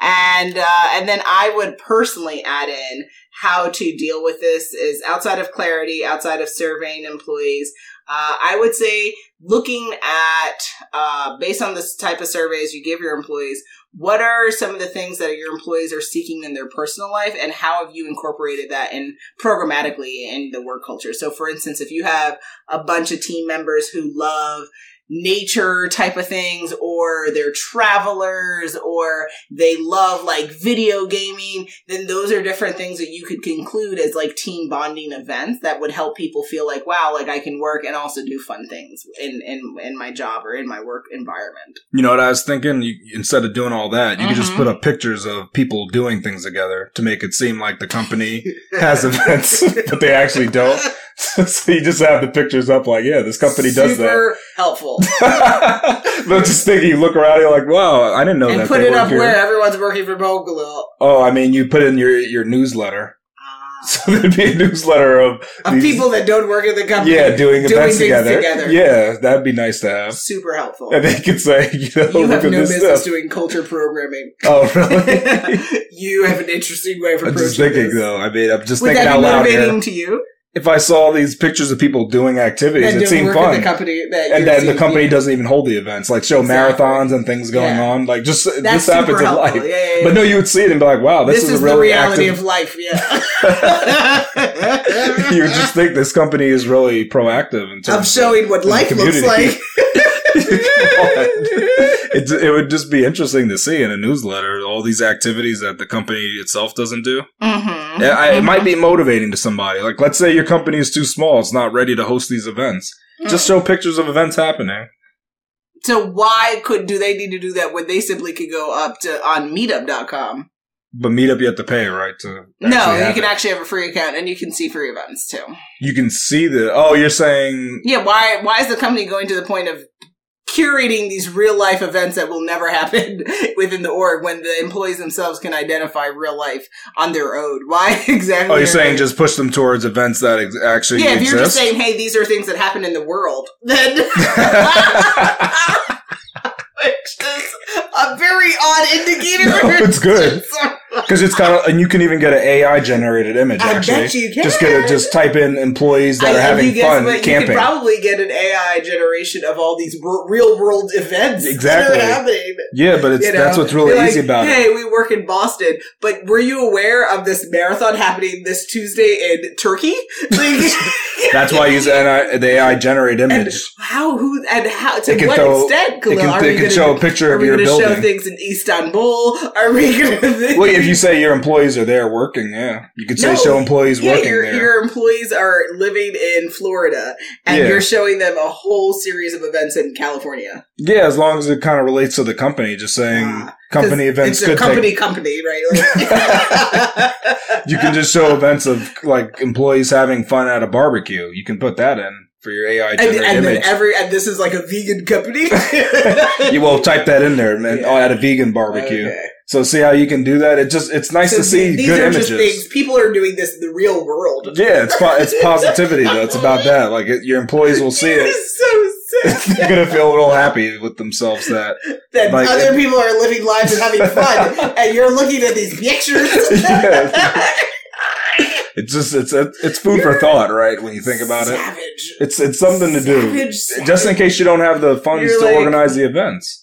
and uh, and then I would personally add in how to deal with this is outside of clarity, outside of surveying employees. Uh, I would say looking at uh, based on this type of surveys you give your employees, what are some of the things that your employees are seeking in their personal life, and how have you incorporated that in programmatically in the work culture? So, for instance, if you have a bunch of team members who love nature type of things or they're travelers or they love like video gaming then those are different things that you could conclude as like team bonding events that would help people feel like wow like i can work and also do fun things in in, in my job or in my work environment You know what I was thinking? You, instead of doing all that, you could just put mm-hmm. up pictures of people doing things together to make it seem like the company has events, but they actually don't. so you just have the pictures up, like, yeah, this company does that. Helpful but just thinking, you look around, you're like, wow, I didn't know and that. put it up here. where everyone's working from home Oh, I mean, you put in your your newsletter, uh, so there'd be a newsletter of of these- people that don't work at the company yeah, doing, doing events things together. together. Yeah, that'd be nice to have. super helpful And they could say, you know, you look have at no this business stuff. doing culture programming Oh, really? you have an interesting way of I'm just thinking, this. though. I mean, I'm just Would thinking that out be loud motivating here. to you? If I saw these pictures of people doing activities, And it seemed fun. the company and then the company doesn't even hold the events, like show Exactly. marathons and things going Yeah. on. Like just That's this happens in life. Yeah, yeah. But no, you would see it and be like, "Wow, this, this, is, is a really the reality active." of life. Yeah. you would just think this company is really proactive in terms of showing what life looks like. it, it would just be interesting to see in a newsletter all these activities that the company itself doesn't do. mm-hmm. Yeah, I, it might be motivating to somebody. Like, let's say your company is too small; it's not ready to host these events. Just show pictures of events happening. So why could do they need to do that when they simply could go up to on meetup.com? But Meetup, you have to pay, right? To No, you can it. actually have a free account and you can see free events too. You can see the. Oh, you're saying Yeah, why why is the company going to the point of curating these real life events that will never happen within the org when the employees themselves can identify real life on their own? Why exactly? Oh, you're saying they- just push them towards events that ex- actually yeah, if exist. you're just saying, hey, these are things that happen in the world, then which is a very odd indicator. No, it's good. Because it's kind of, and you can even get an AI generated image. I actually, bet you can. just get a, just type in employees that I- are having you fun what? You camping. could probably get an AI generation of all these r- real world events Exactly. that are happening. yeah, but it's You know? that's what's really like, easy about it. Hey, we work in Boston, but were you aware of this marathon happening this Tuesday in Turkey? Like, That's why I use AI, the AI generate And image. how? Who? And how? To what show- extent? It can, are it we can gonna, show a picture of your building. Are we going to show things in Istanbul? Are we going to? Well, if you say your employees are there working, yeah, you could say No, show employees yeah, working your, there. your employees are living in Florida, and Yeah. you're showing them a whole series of events in California. Yeah, as long as it kind of relates to the company, just saying Ah, company events It's a company, take. company, right? Like- You can just show events of like employees having fun at a barbecue. You can put that in for your AI and, and then every and this is like a vegan company. you will type that in there, man. Yeah. Oh, at a vegan barbecue. Okay. So see how you can do that. It just it's nice So to see these good are images. just things people are doing this in the real world. Yeah, it's po- it's positivity though. It's about that. Like it, your employees will see it. Sick. They're gonna feel real happy with themselves that that Like- other people are living lives and having fun, and you're looking at these pictures. Yeah. it's just it's it's food for thought, right? When you think about it, Savage. it's it's something to do. Savage. Just in case you don't have the funds You're to like- organize the events.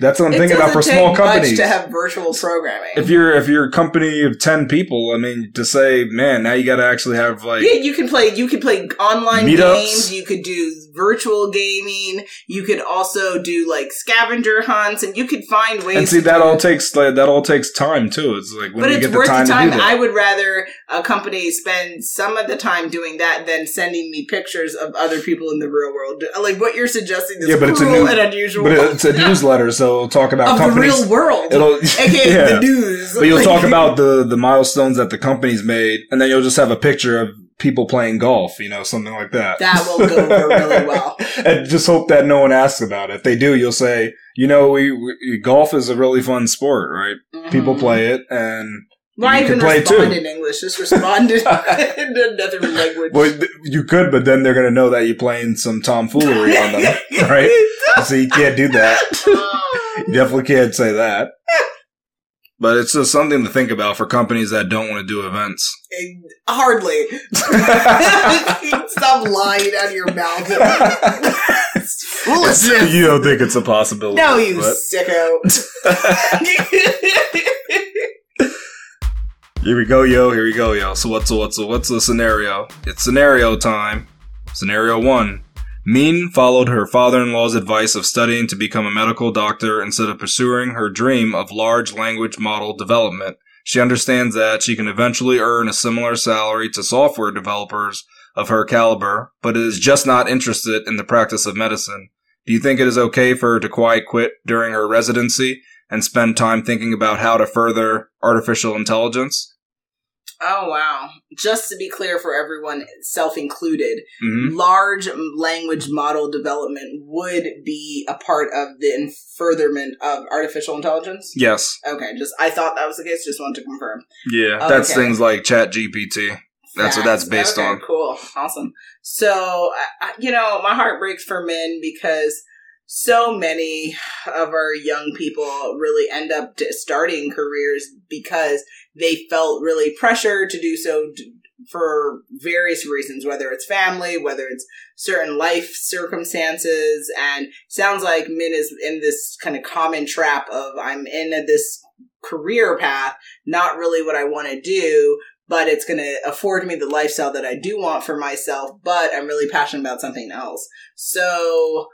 That's what I'm It thinking about for small companies. to have virtual programming. if you're if you're a company of ten people, I mean, to say, man, now you got to actually have like yeah, you can play. You can play online Meetups. games. You could do virtual gaming. You could also do like scavenger hunts, and you could find ways. and see that all takes like, that all takes time too. It's like when but you it's get the worth time, the time. do that. I would rather a company spend some of the time doing that than sending me pictures of other people in the real world. Like what you're suggesting is Yeah, but it's a new- and unusual. but it's a newsletter, so it'll talk about of the real world, It'll aka yeah. the news. But you'll talk about the the milestones that the company's made, and then you'll just have a picture of people playing golf, you know, something like that. That will go over really well. and just hope that no one asks about it. If they do, you'll say, you know, we, we golf is a really fun sport, right? People Mhm. play it, and Why you can even play respond too. in English? Just respond in another language. well, you could, but then they're gonna know that you're playing some tomfoolery on them, right? So you can't do that. You definitely can't say that. But it's just something to think about for companies that don't want to do events. Hardly. Stop lying out of your mouth. Foolishness. you don't think it's a possibility? No, you but- sicko. Here we go, yo. Here we go, yo. So what's a, what's a, what's the scenario? It's scenario time. Scenario one. Min followed her father-in-law's advice of studying to become a medical doctor instead of pursuing her dream of large language model development. She understands that she can eventually earn a similar salary to software developers of her caliber, but is just not interested in the practice of medicine. Do you think it is okay for her to quiet quit during her residency and spend time thinking about how to further artificial intelligence? Oh wow! Just to be clear for everyone, self included, hmm large language model development would be a part of the furtherment of artificial intelligence. Yes. Okay, just I thought that was the case. Just wanted to confirm. Yeah. Oh, that's things like Chat GPT. That's what that's based Okay, on. Cool, awesome. So, I, I, you know, my heart breaks for Min because so many of our young people really end up starting careers because they felt really pressured to do so for various reasons, whether it's family, whether it's certain life circumstances, and sounds like Min is in this kind of common trap of I'm in this career path, not really what I want to do, but it's going to afford me the lifestyle that I do want for myself, but I'm really passionate about something else. So,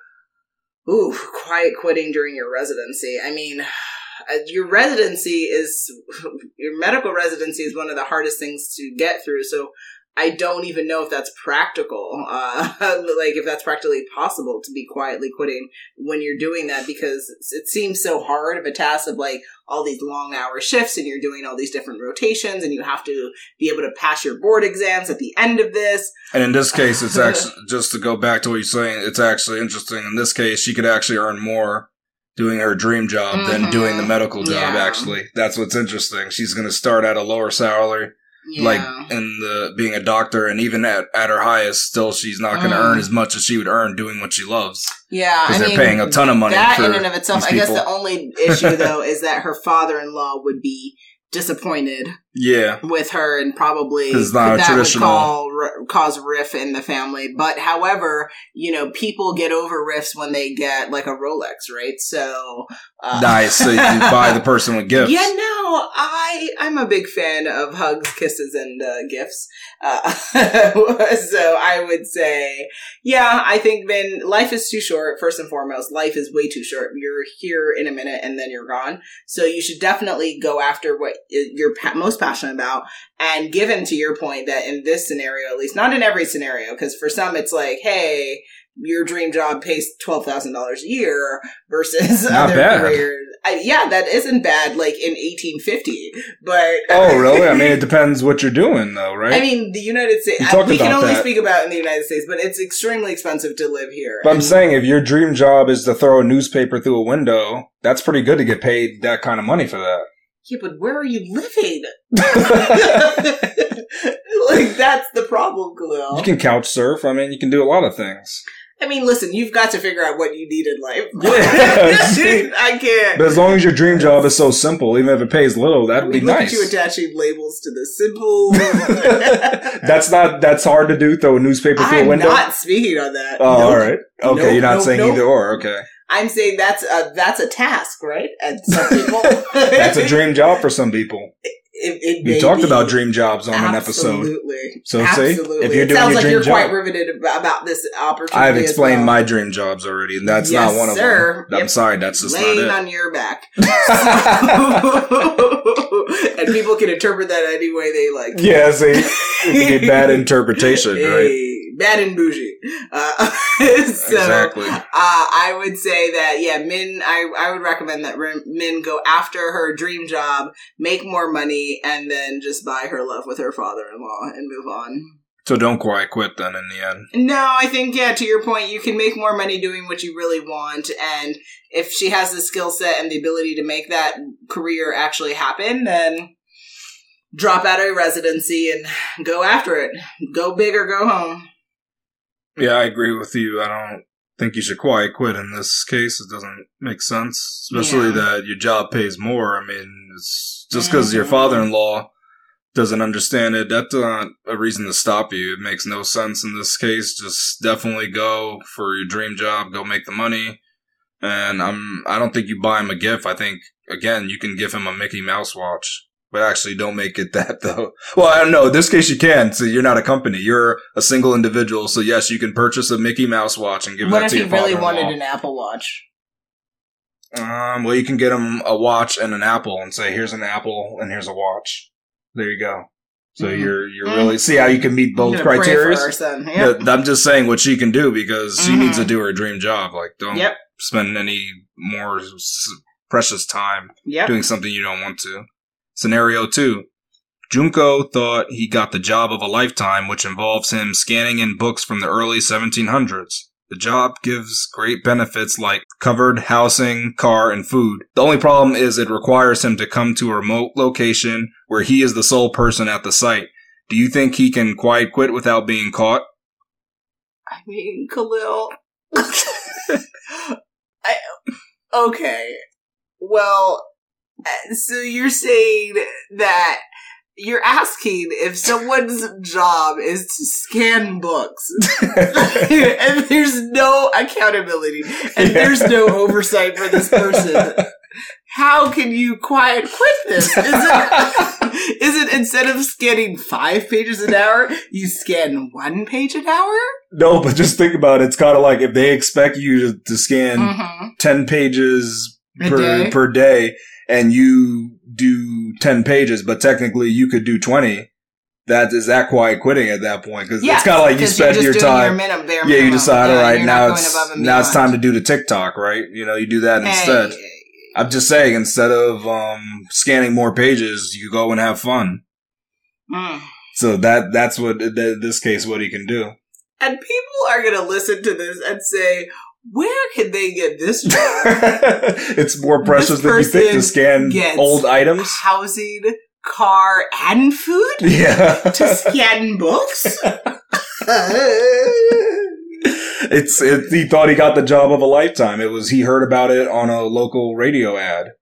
ooh, quiet quitting during your residency. I mean, uh, your residency is your medical residency is one of the hardest things to get through. So I don't even know if that's practical, uh, like if that's practically possible to be quietly quitting when you're doing that because it seems so hard of a task of like all these long hour shifts and you're doing all these different rotations and you have to be able to pass your board exams at the end of this. And in this case, it's actually just to go back to what you're saying. It's actually interesting. In this case, she could actually earn more doing her dream job mm-hmm. than doing the medical job. Yeah. Actually, that's what's interesting. She's going to start at a lower salary yeah. like in the being a doctor and even at, at her highest still she's not going to mm. earn as much as she would earn doing what she loves. Yeah because they're mean, paying a ton of money that in and of itself i guess the only issue though is that her father-in-law would be disappointed yeah. with her and probably that would call, cause riff in the family. But however you know people get over riffs when they get like a rolex right? So uh, nice. So you buy the person with gifts. Yeah no i i'm a big fan of hugs kisses and uh, gifts. Uh, so i would say yeah i think then life is too short first and foremost. Life is way too short. You're here in a minute and then you're gone. So you should definitely go after what you're most passionate about and given to your point that in this scenario at least not in every scenario because for some it's like hey your dream job pays twelve thousand dollars a year versus Not other bad. careers. I, yeah, that isn't bad. Like in eighteen fifty, but oh, really? I mean, it depends what you're doing, though, right? I mean, the United States. I, we can only that. speak about in the United States, but it's extremely expensive to live here. But and, I'm saying, if your dream job is to throw a newspaper through a window, that's pretty good to get paid that kind of money for that. Yeah, but where are you living? like that's the problem, Khalil. You can couch surf. I mean, you can do a lot of things. I mean, listen, you've got to figure out what you need in life. Yeah, I can't. But as long as your dream job is so simple, even if it pays little, that'd I mean, be look nice. At you attaching labels to the simple. that's not. That's hard to do. Throw a newspaper through I'm a window. I'm not speaking on that. Oh, nope. all right. Okay, nope, you're not nope, saying either or. Okay. I'm saying that's a that's a task, right? And some people. that's a dream job for some people. It, it we talked be. about dream jobs on Absolutely. an episode. So Absolutely. see, if you're doing it sounds your like you're job, quite riveted about this opportunity. I've explained well. my dream jobs already, and that's yes, not one of sir. them. I'm yep. sorry, that's just laying on your back, and people can interpret that any way they like. Yeah, see, it bad interpretation, hey. Bad and bougie. Uh, so, exactly. Uh, I would say that yeah, Min. I I would recommend that Min go after her dream job, make more money, and then just buy her love with her father-in-law and move on. So don't quite quit then in the end. No, I think yeah, to your point, you can make more money doing what you really want and if she has the skill set and the ability to make that career actually happen, then drop out of residency and go after it. Go big or go home. Yeah, I agree with you. I don't think you should quiet quit in this case. It doesn't make sense, especially yeah. that your job pays more. I mean, it's just because mm-hmm. your father-in-law doesn't understand it. That's not a reason to stop you. It makes no sense in this case. Just definitely go for your dream job. Go make the money. And I'm, I don't think you buy him a gift. I think, again, you can give him a Mickey Mouse watch. But actually, don't make it that though. Well, I don't know. In this case, you can. So you're not a company. You're a single individual. So yes, you can purchase a Mickey Mouse watch and give what that to your What if he really wanted an Apple Watch? Um. Well, you can get him a watch and an Apple, and say, "Here's an Apple and here's a watch." There you go. So mm-hmm. you're you're mm-hmm. really see how you can meet both criteria. Yep. I'm just saying what she can do because mm-hmm. she needs to mm-hmm. do her dream job. Like, don't yep. spend any more precious time yep. doing something you don't want to. Scenario 2. Junko thought he got the job of a lifetime, which involves him scanning in books from the early 1700s. The job gives great benefits like covered housing, car, and food. The only problem is it requires him to come to a remote location where he is the sole person at the site. Do you think he can quiet quit without being caught? I mean, Khalil. I, okay. Well, so you're saying that you're asking if someone's job is to scan books and there's no accountability and there's no oversight for this person. How can you quiet quit this? Is it, is it instead of scanning five pages an hour, you scan one page an hour? no, but just think about it. It's kind of like if they expect you to, to scan Mm-hmm. 10 pages per day? per day and you do 10 pages but technically you could do 20 that is that quiet quitting at that point because it's kind of like you spend your time minimum, bare yeah you decide all Yeah, right now it's now it's time to do the tiktok right? You know you do that Hey, instead. I'm just saying instead of um scanning more pages you go and have fun. Mm. so that that's what in this case what he can do. And people are going to listen to this and say, where can they get this it's more precious than you think to scan old items Housing, car, and food? yeah to scan books? it's it, he thought he got the job of a lifetime. It was he heard about it on a local radio ad.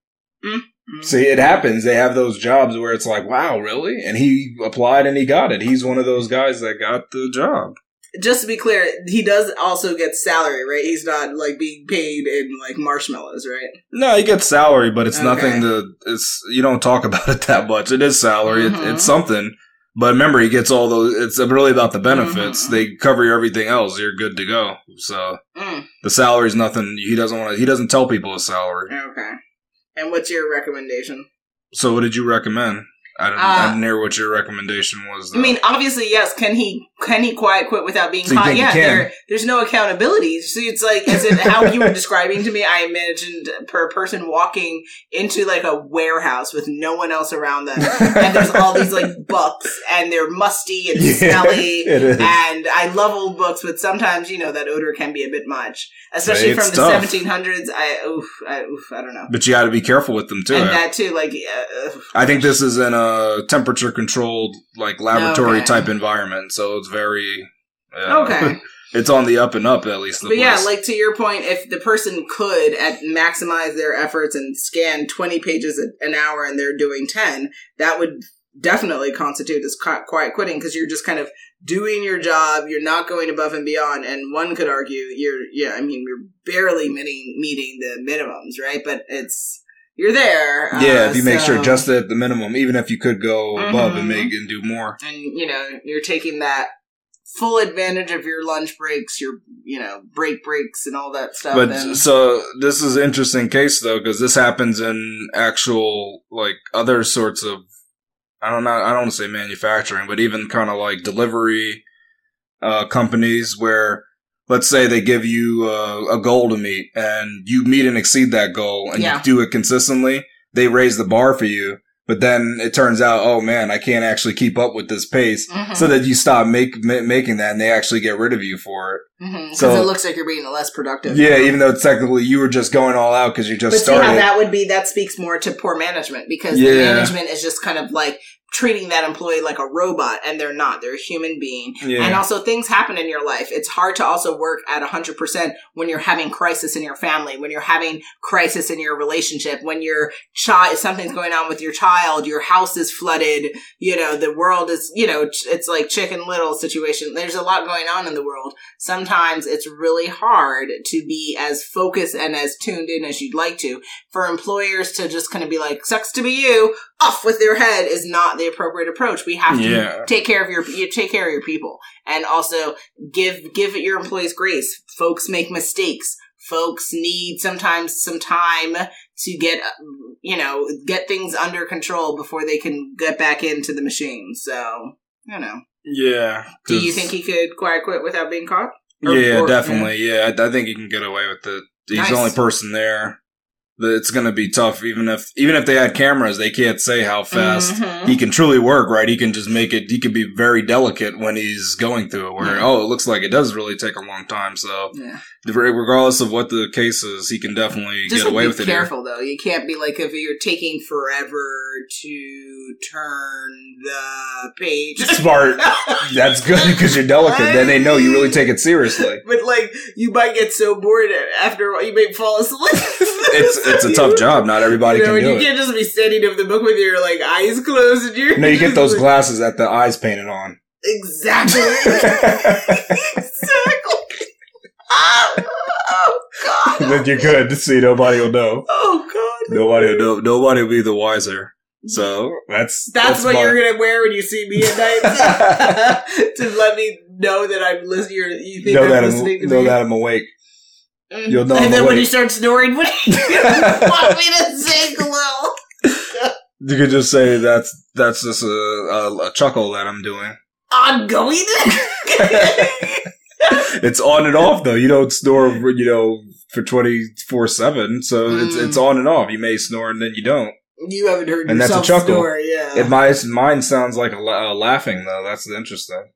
Mm-hmm. See, it happens. They have those jobs where it's like, wow, really? And he applied and he got it. He's one of those guys that got the job. Just to be clear, he does also get salary, right? He's not like being paid in like marshmallows, right? No, he gets salary, but it's Okay. nothing to. It's you don't talk about it that much. It is salary. It, Mhm. it's something. But remember, he gets all those. It's really about the benefits. Mhm. They cover everything else. You're good to go. So Mm, the salary's nothing. He doesn't want to. He doesn't tell people his salary. okay. And what's your recommendation? So what did you recommend? I didn't, Uh, I didn't hear what your recommendation was. I mean, obviously, yes. Can he can he quiet quit without being So caught? Yeah, there, there's no accountability. So it's like as in how you were describing to me. I imagined per person walking into like a warehouse with no one else around them, and there's all these like books, and they're musty and Yeah, smelly. And I love old books, but sometimes you know that odor can be a bit much, especially It's from the tough. 1700s. I oof, I oof, I don't know. but you got to be careful with them too. and that too, like uh, I think this is in a temperature controlled, like laboratory Okay. type environment, so it's very uh, okay. it's on the up and up at least. The But yeah, like to your point, if the person could at maximize their efforts and scan 20 pages an hour and they're doing 10, that would definitely constitute as qui- quiet quitting because you're just kind of doing your job, you're not going above and beyond, and one could argue you're, yeah, I mean, you're barely meeting, meeting the minimums, right? But it's, you're there. yeah, uh, if you make sure just at the minimum, even if you could go above and Mhm. make and do more. and you know you're taking that full advantage of your lunch breaks your you know break breaks and all that stuff But and, so this is an interesting case though, because this happens in actual like other sorts of I don't know I don't want to say manufacturing, but even kind of like delivery uh, companies where let's say they give you uh, a goal to meet and you meet and exceed that goal and Yeah. you do it consistently, they raise the bar for you. But then it turns out, oh man, I can't actually keep up with this pace. Mhm. So that you stop make, ma- making that and they actually get rid of you for it. Mhm, 'cause so- it looks like you're being less productive Yeah, even though technically you were just going all out because you just but see how started. that would be that speaks more to poor management because the management is just kind of like treating that employee like a robot and they're not they're a human being yeah. And also things happen in your life. It's hard to also work at 100% when you're having crisis in your family, when you're having crisis in your relationship, when your child, something's going on with your child, your house is flooded, you know, the world is, you know, it's like chicken little situation. There's a lot going on in the world. Sometimes it's really hard to be as focused and as tuned in as you'd like to. For employers to just kind of be like, sucks to be you, off with their head is not the appropriate approach. We have to Yeah. take care of your you take care of your people and also give give your employees grace. Folks make mistakes. Folks need sometimes some time to get you know get things under control before they can get back into the machine. So you know, yeah. do you think he could quiet quit without being caught? Or- yeah, or- definitely. Yeah, I, I think he can get away with it. He's Nice. the only person there. It's going to be tough, even if even if they had cameras, they can't say how fast Mhm. he can truly work. Right? He can just make it. He can be very delicate when he's going through it. Where Yeah. oh, it looks like it does really take a long time. So Yeah. regardless of what the case is, he can definitely Just get away with it. here. careful though. You can't be like if you're taking forever to turn the page. Smart. That's good because you're delicate. Then they know you really take it seriously. But like, you might get so bored after a while, you may fall asleep. it's it's a tough job. Not everybody you know, can do you it. can't just be standing over the book with your like eyes closed and you're No, you get those like- glasses that the eyes painted on. exactly exactly. Oh, oh god. then you're good. To see, nobody will know. Oh god. Nobody will know. Nobody will be the wiser. So that's That's, what my- you're gonna wear when you see me at night to let me know that I'm listening. You think know I'm that listening I'm, to know me? that I'm awake. Mm. you'll know And I'm then when you start snoring, what do you want me to say, Khalil? You could just say that's that's just a, a, a chuckle that I'm doing. Ongoing. It's on and off though. You don't snore, you know, for twenty four seven. So it's Mm. it's on and off. You may snore and then you don't. you haven't heard And that's a chuckle. snore, yeah. It my mine sounds like a, a laughing though. That's interesting.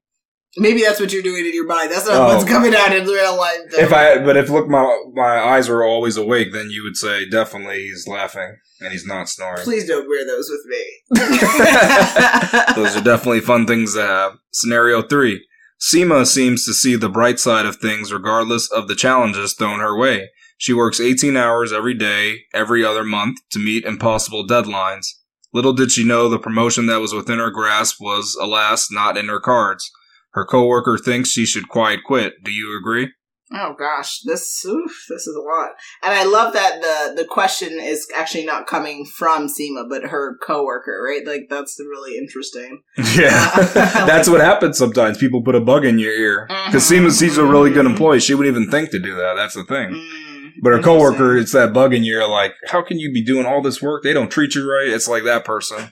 Maybe that's what you're doing in your mind. That's not Oh. what's coming out in real life. Though. If I but if look my my eyes were always awake, then you would say definitely he's laughing and he's not snoring. Please don't wear those with me. Those are definitely fun things to have. Scenario three. Seema seems to see the bright side of things regardless of the challenges thrown her way. She works 18 hours every day, every other month to meet impossible deadlines. Little did she know the promotion that was within her grasp was, alas, not in her cards. Her coworker thinks she should quiet quit. Do you agree? Oh gosh, this oof, this is a lot, and I love that the the question is actually not coming from Seema, but her coworker, right? Like that's really interesting. Yeah, that's what happens sometimes. People put a bug in your ear because Mhm. Seema, she's a really good employee. She wouldn't even think to do that. That's the thing. Mm, But her coworker, it's that bug in your ear. Like, how can you be doing all this work? They don't treat you right. It's like that person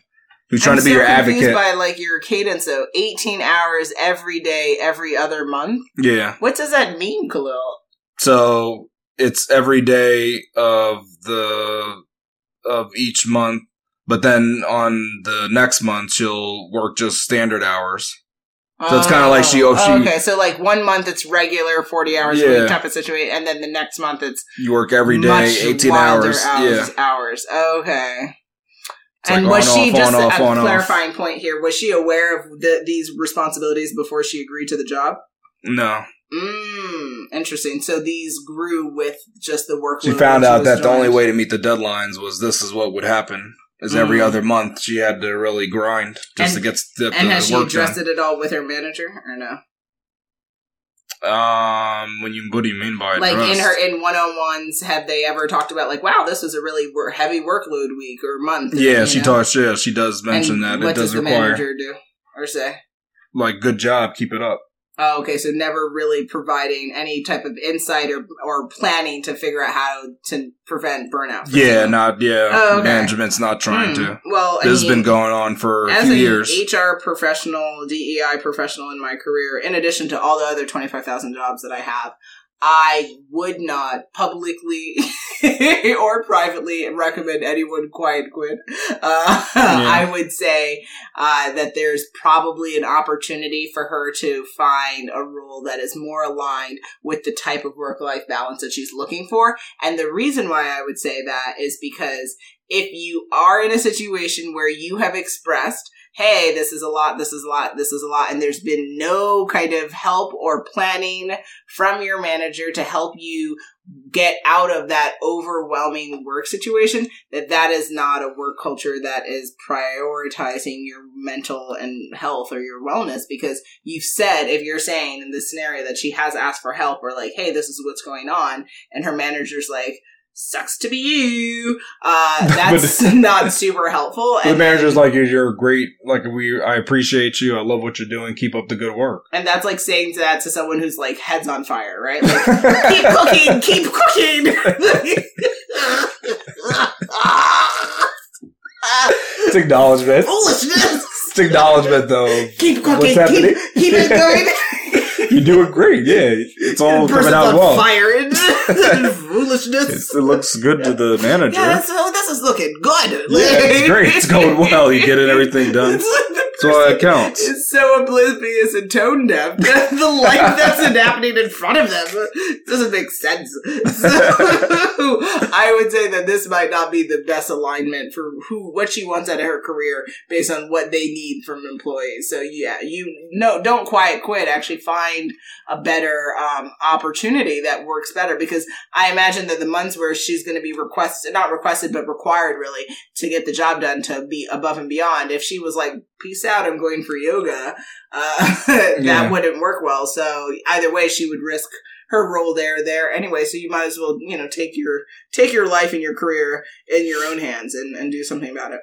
who's trying I'm to be so your confused advocate. By like your cadence, though, eighteen hours every day, every other month. yeah. What does that mean, Khalil? So it's every day of the of each month, but then on the next month she'll work just standard hours. So it's kinda like she- oh, she- okay. So like one month it's regular forty hours a Yeah. week type of situation, and then the next month it's You work every day, eighteen hours. hours. Yeah. hours. Okay. It's and like was she off, just on, off, a on, off. clarifying point here? Was she aware of the, these responsibilities before she agreed to the job? No, Mm, interesting. So these grew with just the work. she found out was that the only way to meet the deadlines was this is what would happen. Is every Mm. other month she had to really grind just And- to get the, And the has she addressed done. it at all with her manager or no? Um, when you what do you mean by Like in her in one on ones, have they ever talked about like, wow, this was a really wor- heavy workload week or month? Yeah, she know? talks. Yeah, she does mention And that What it does the require manager do or say? like good job, keep it up. Oh, okay. So never really providing any type of insight or, or planning to figure out how to prevent burnout. Yeah, not yeah. Oh, okay. Management's not trying Hmm. to. Well, I This has been going on for a as few an years. HR professional, DEI professional in my career, in addition to all the other 25,000 jobs that I have, I would not publicly or privately recommend anyone quiet quit. Uh, I would say uh, that there's probably an opportunity for her to find a role that is more aligned with the type of work life balance that she's looking for. And the reason why I would say that is because if you are in a situation where you have expressed, hey, this is a lot, this is a lot, this is a lot, and there's been no kind of help or planning from your manager to help you get out of that overwhelming work situation, that that is not a work culture that is prioritizing your mental and health or your wellness. Because you've said if you're saying in this scenario that she has asked for help or like hey this is what's going on and her manager's like sucks to be you uh that's not super helpful the and manager's like, "You're- "You're great. Like we, I appreciate you. I love what you're doing. Keep up the good work." and that's like saying that to someone who's like heads on fire right like keep cooking keep cooking it's acknowledgement. foolishness It's acknowledgement, though. keep cooking keep, keep it going You're doing great. Yeah, it's all coming out well. fire and foolishness it looks good to the manager. Yeah, so oh, this is looking good. Yeah, it's great. It's going well. You're getting everything done. That's why that counts. is so oblivious and tone deaf the life that's happening in front of them doesn't make sense. So I would say that this might not be the best alignment for who what she wants out of her career based on what they need from employees. So yeah, you no don't quiet quit. Actually find a better um, opportunity that works better because I imagine that the months where she's going to be requested, not requested, but required really to get the job done to be above and beyond. If she was like, peace out, I'm going for yoga, uh, that Yeah. wouldn't work well. So either way, she would risk her role there, there anyway. So you might as well, you know, take your, take your life and your career in your own hands and, and do something about it.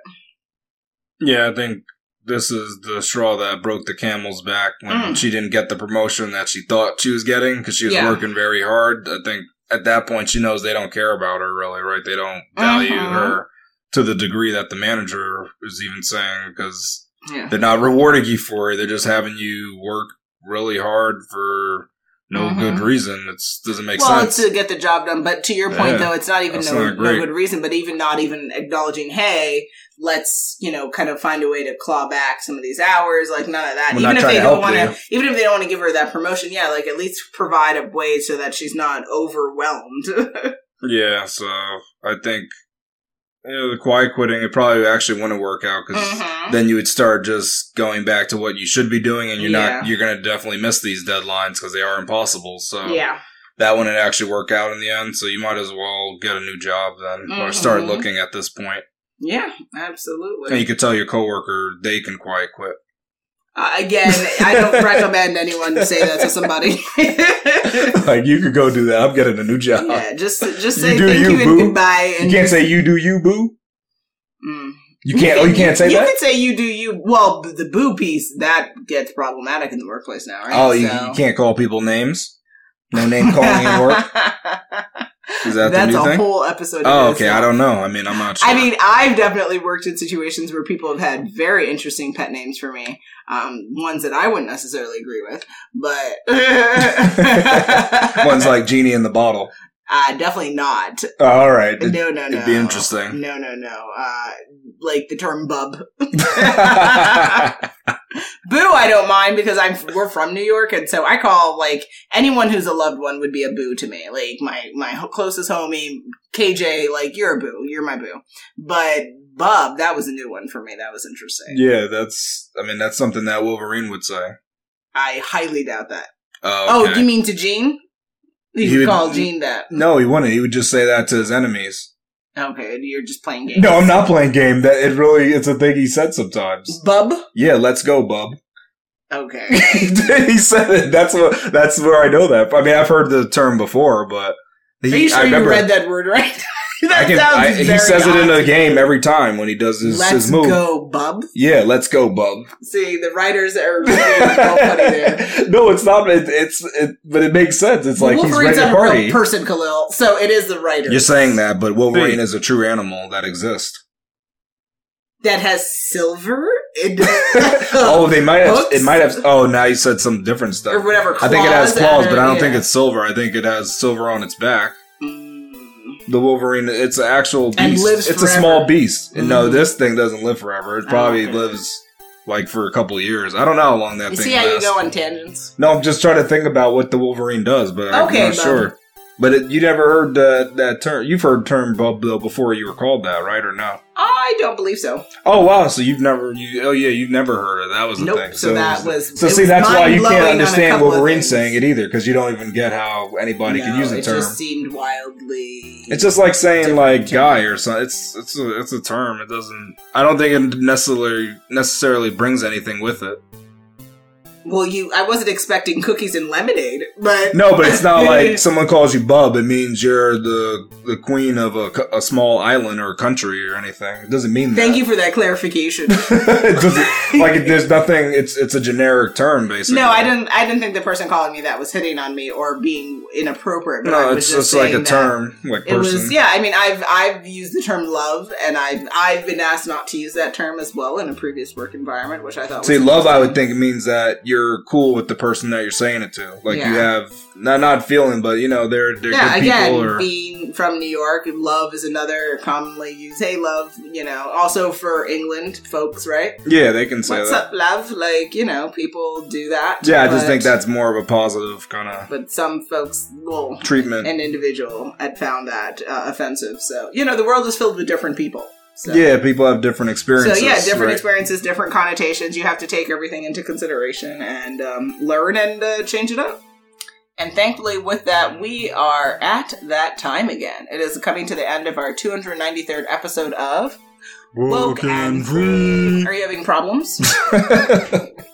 Yeah, I think this is the straw that broke the camel's back when Mm. she didn't get the promotion that she thought she was getting because she was Yeah. working very hard. I think at that point she knows they don't care about her really, right? They don't value Mhm. her to the degree that the manager is even saying because Yeah. they're not rewarding you for it. They're just having you work really hard for no Mhm. good reason. It doesn't make well, sense. it's to get the job done. But to your point, Yeah, though, it's not even no, not no good reason. But even not even acknowledging, hey, let's you know kind of find a way to claw back some of these hours. Like none of that. We're even if they don't want to, even if they don't want to give her that promotion, yeah, like at least provide a way so that she's not overwhelmed. Yeah, so I think know, the quiet quitting it probably actually wouldn't work out because Mhm. then you would start just going back to what you should be doing, and you're Yeah. not you're gonna definitely miss these deadlines because they are impossible. So Yeah. that wouldn't actually work out in the end. So you might as well get a new job then, or Mhm. start looking at this point. Yeah, absolutely. And you could tell your coworker they can quiet quit. Uh, again, I don't recommend anyone to say that to somebody. like you could go do that. I'm getting a new job. yeah, just just You say do thank you, you, and boo. goodbye. And You can't say you do you boo. Mm. You can't. Oh, you can't say you that. can say you do you. Well, the boo piece that gets problematic in the workplace now, right? Oh, you, So- you can't call people names. No name calling at work. Is that That's a thing? whole episode. Oh, okay. I don't know. I mean, I'm not sure. I mean, I've definitely worked in situations where people have had very interesting pet names for me. Um, ones that I wouldn't necessarily agree with, but one's like genie in the bottle. Uh, definitely not. Oh, all right. No, no, no. it'd be interesting. No, no, no. Uh, like the term bub. Boo, I don't mind because I'm we're from New York, and so I call like anyone who's a loved one would be a boo to me. Like my my closest homie KJ, like you're a boo, you're my boo. But Bub, that was a new one for me. That was interesting. yeah, that's. I mean, that's something that Wolverine would say. I highly doubt that. Oh, Oh, you mean to Gene? You He would- call Gene that. no, he wouldn't. He would just say that to his enemies. Okay, you're just playing games. No, I'm not playing game. That it really, it's a thing he said sometimes. Bub. Yeah, let's go, bub. Okay. he said it. That's what. That's where I know that. I mean, I've heard the term before, but he, Are you sure I remember. you read that word right? that I can, sounds I, he very says it in the game every time when he does his, Let's his move. go, Bub. Yeah, let's go, bub. See, the writers are really funny there. no, it's not. It, it's it, but it makes sense. It's like he's Wolverine's ready to not a real party. person, Khalil. So it is the writer. You're saying that, but Wolverine Hey. is a true animal that exists. that has silver in oh, they might have. hooks? It might have. Oh, now you said some different stuff or stuff. whatever. I think it has claws, and- but I don't yeah. think it's silver. I think it has silver on its back. Mm. The Wolverine, it's an actual And beast. lives it's a small beast. And no, Mhm. this thing doesn't live forever. It Oh, probably okay. lives like for a couple of years. I don't know how long that You thing see how you lasts. go on tangents? No, I'm just trying to think about what the Wolverine does, but I'm Okay, not bub. sure. But it, you never heard that that term. You've heard term bub though before you were called that, right or no? I don't believe so. Oh wow! So you've never you oh yeah you've never heard of that was the Nope. thing. So that was- so see was that's why you can't understand Wolverine saying it either because you don't even get how anybody can use the it term. It just seemed wildly. It's just like saying like guy or something. It's it's a it's a term. It doesn't. I don't think it necessarily necessarily brings anything with it. Well, you. I wasn't expecting cookies and lemonade, but No, but it's not like someone calls you bub. It means you're the the queen of a, a small island or country or anything. It doesn't mean that. Thank you for that clarification. it doesn't like there's nothing. It's it's a generic term basically. No, I didn't. I didn't think the person calling me that was hitting on me or being inappropriate. But No, was it's just just like a term, like It person. was yeah. I mean, I've I've used the term love, and I've I've been asked not to use that term as well in a previous work environment, which I thought. See, love, I would think it means that you're you're cool with the person that you're saying it to. Like you have not not feeling, but you know they're they're yeah, good again, people. Or being from New York, love is another commonly used. Hey, love, you know. Also for England folks, right? yeah, they can say What's that. up, love? Like, you know, people do that. Yeah, I just think that's more of a positive kind of But some folks, well, treatment. an individual had found that uh, offensive. So, you know, the world is filled with different people. So. yeah, people have different experiences. So yeah, different right? experiences, different connotations. You have to take everything into consideration and um, learn and uh, change it up. And thankfully, with that, we are at that time again. It is coming to the end of our 293rd episode of WokeNFree. Are you having problems?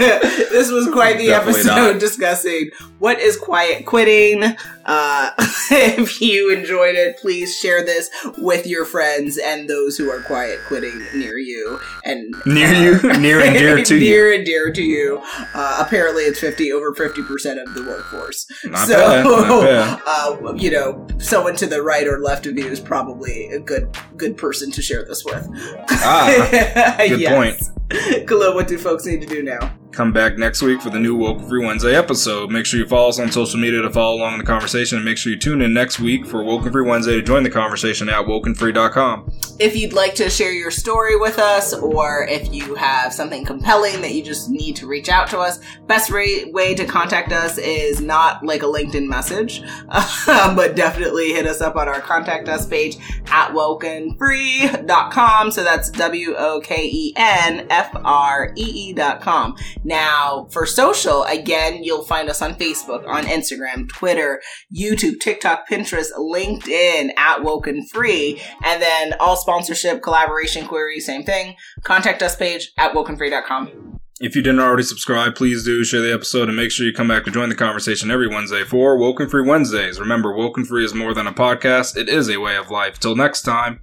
this was quite the Definitely episode not. discussing what is quiet quitting. Uh, if you enjoyed it, please share this with your friends and those who are quiet quitting near you and Near uh, you? Near and dear to you. near and dear to you. Uh, apparently, it's fifty over fifty percent of the workforce. Not so, bad. Not bad. Uh, you know, someone to the right or left of you is probably a good good person to share this with. Ah, good point. Khalil, what do folks need to do now? Come back next week for the new Woke Free Wednesday episode. Make sure you follow us on social media to follow along in the conversation, and make sure you tune in next week for WokeNFree Wednesday to join the conversation at wokenfree.com. If you'd like to share your story with us, or if you have something compelling that you just need to reach out to us, best way to contact us is not like a LinkedIn message, but definitely hit us up on our contact us page at wokenfree.com. So that's W O K E N F R E E.com. Now, for social, again, you'll find us on Facebook, on Instagram, Twitter, YouTube, TikTok, Pinterest, LinkedIn at WokeNFree, and then all sponsorship, collaboration queries, same thing. Contact us page at wokenfree.com. If you didn't already subscribe, please do share the episode and make sure you come back to join the conversation every Wednesday for WokeNFree Wednesdays. Remember, WokeNFree is more than a podcast, it is a way of life. Till next time.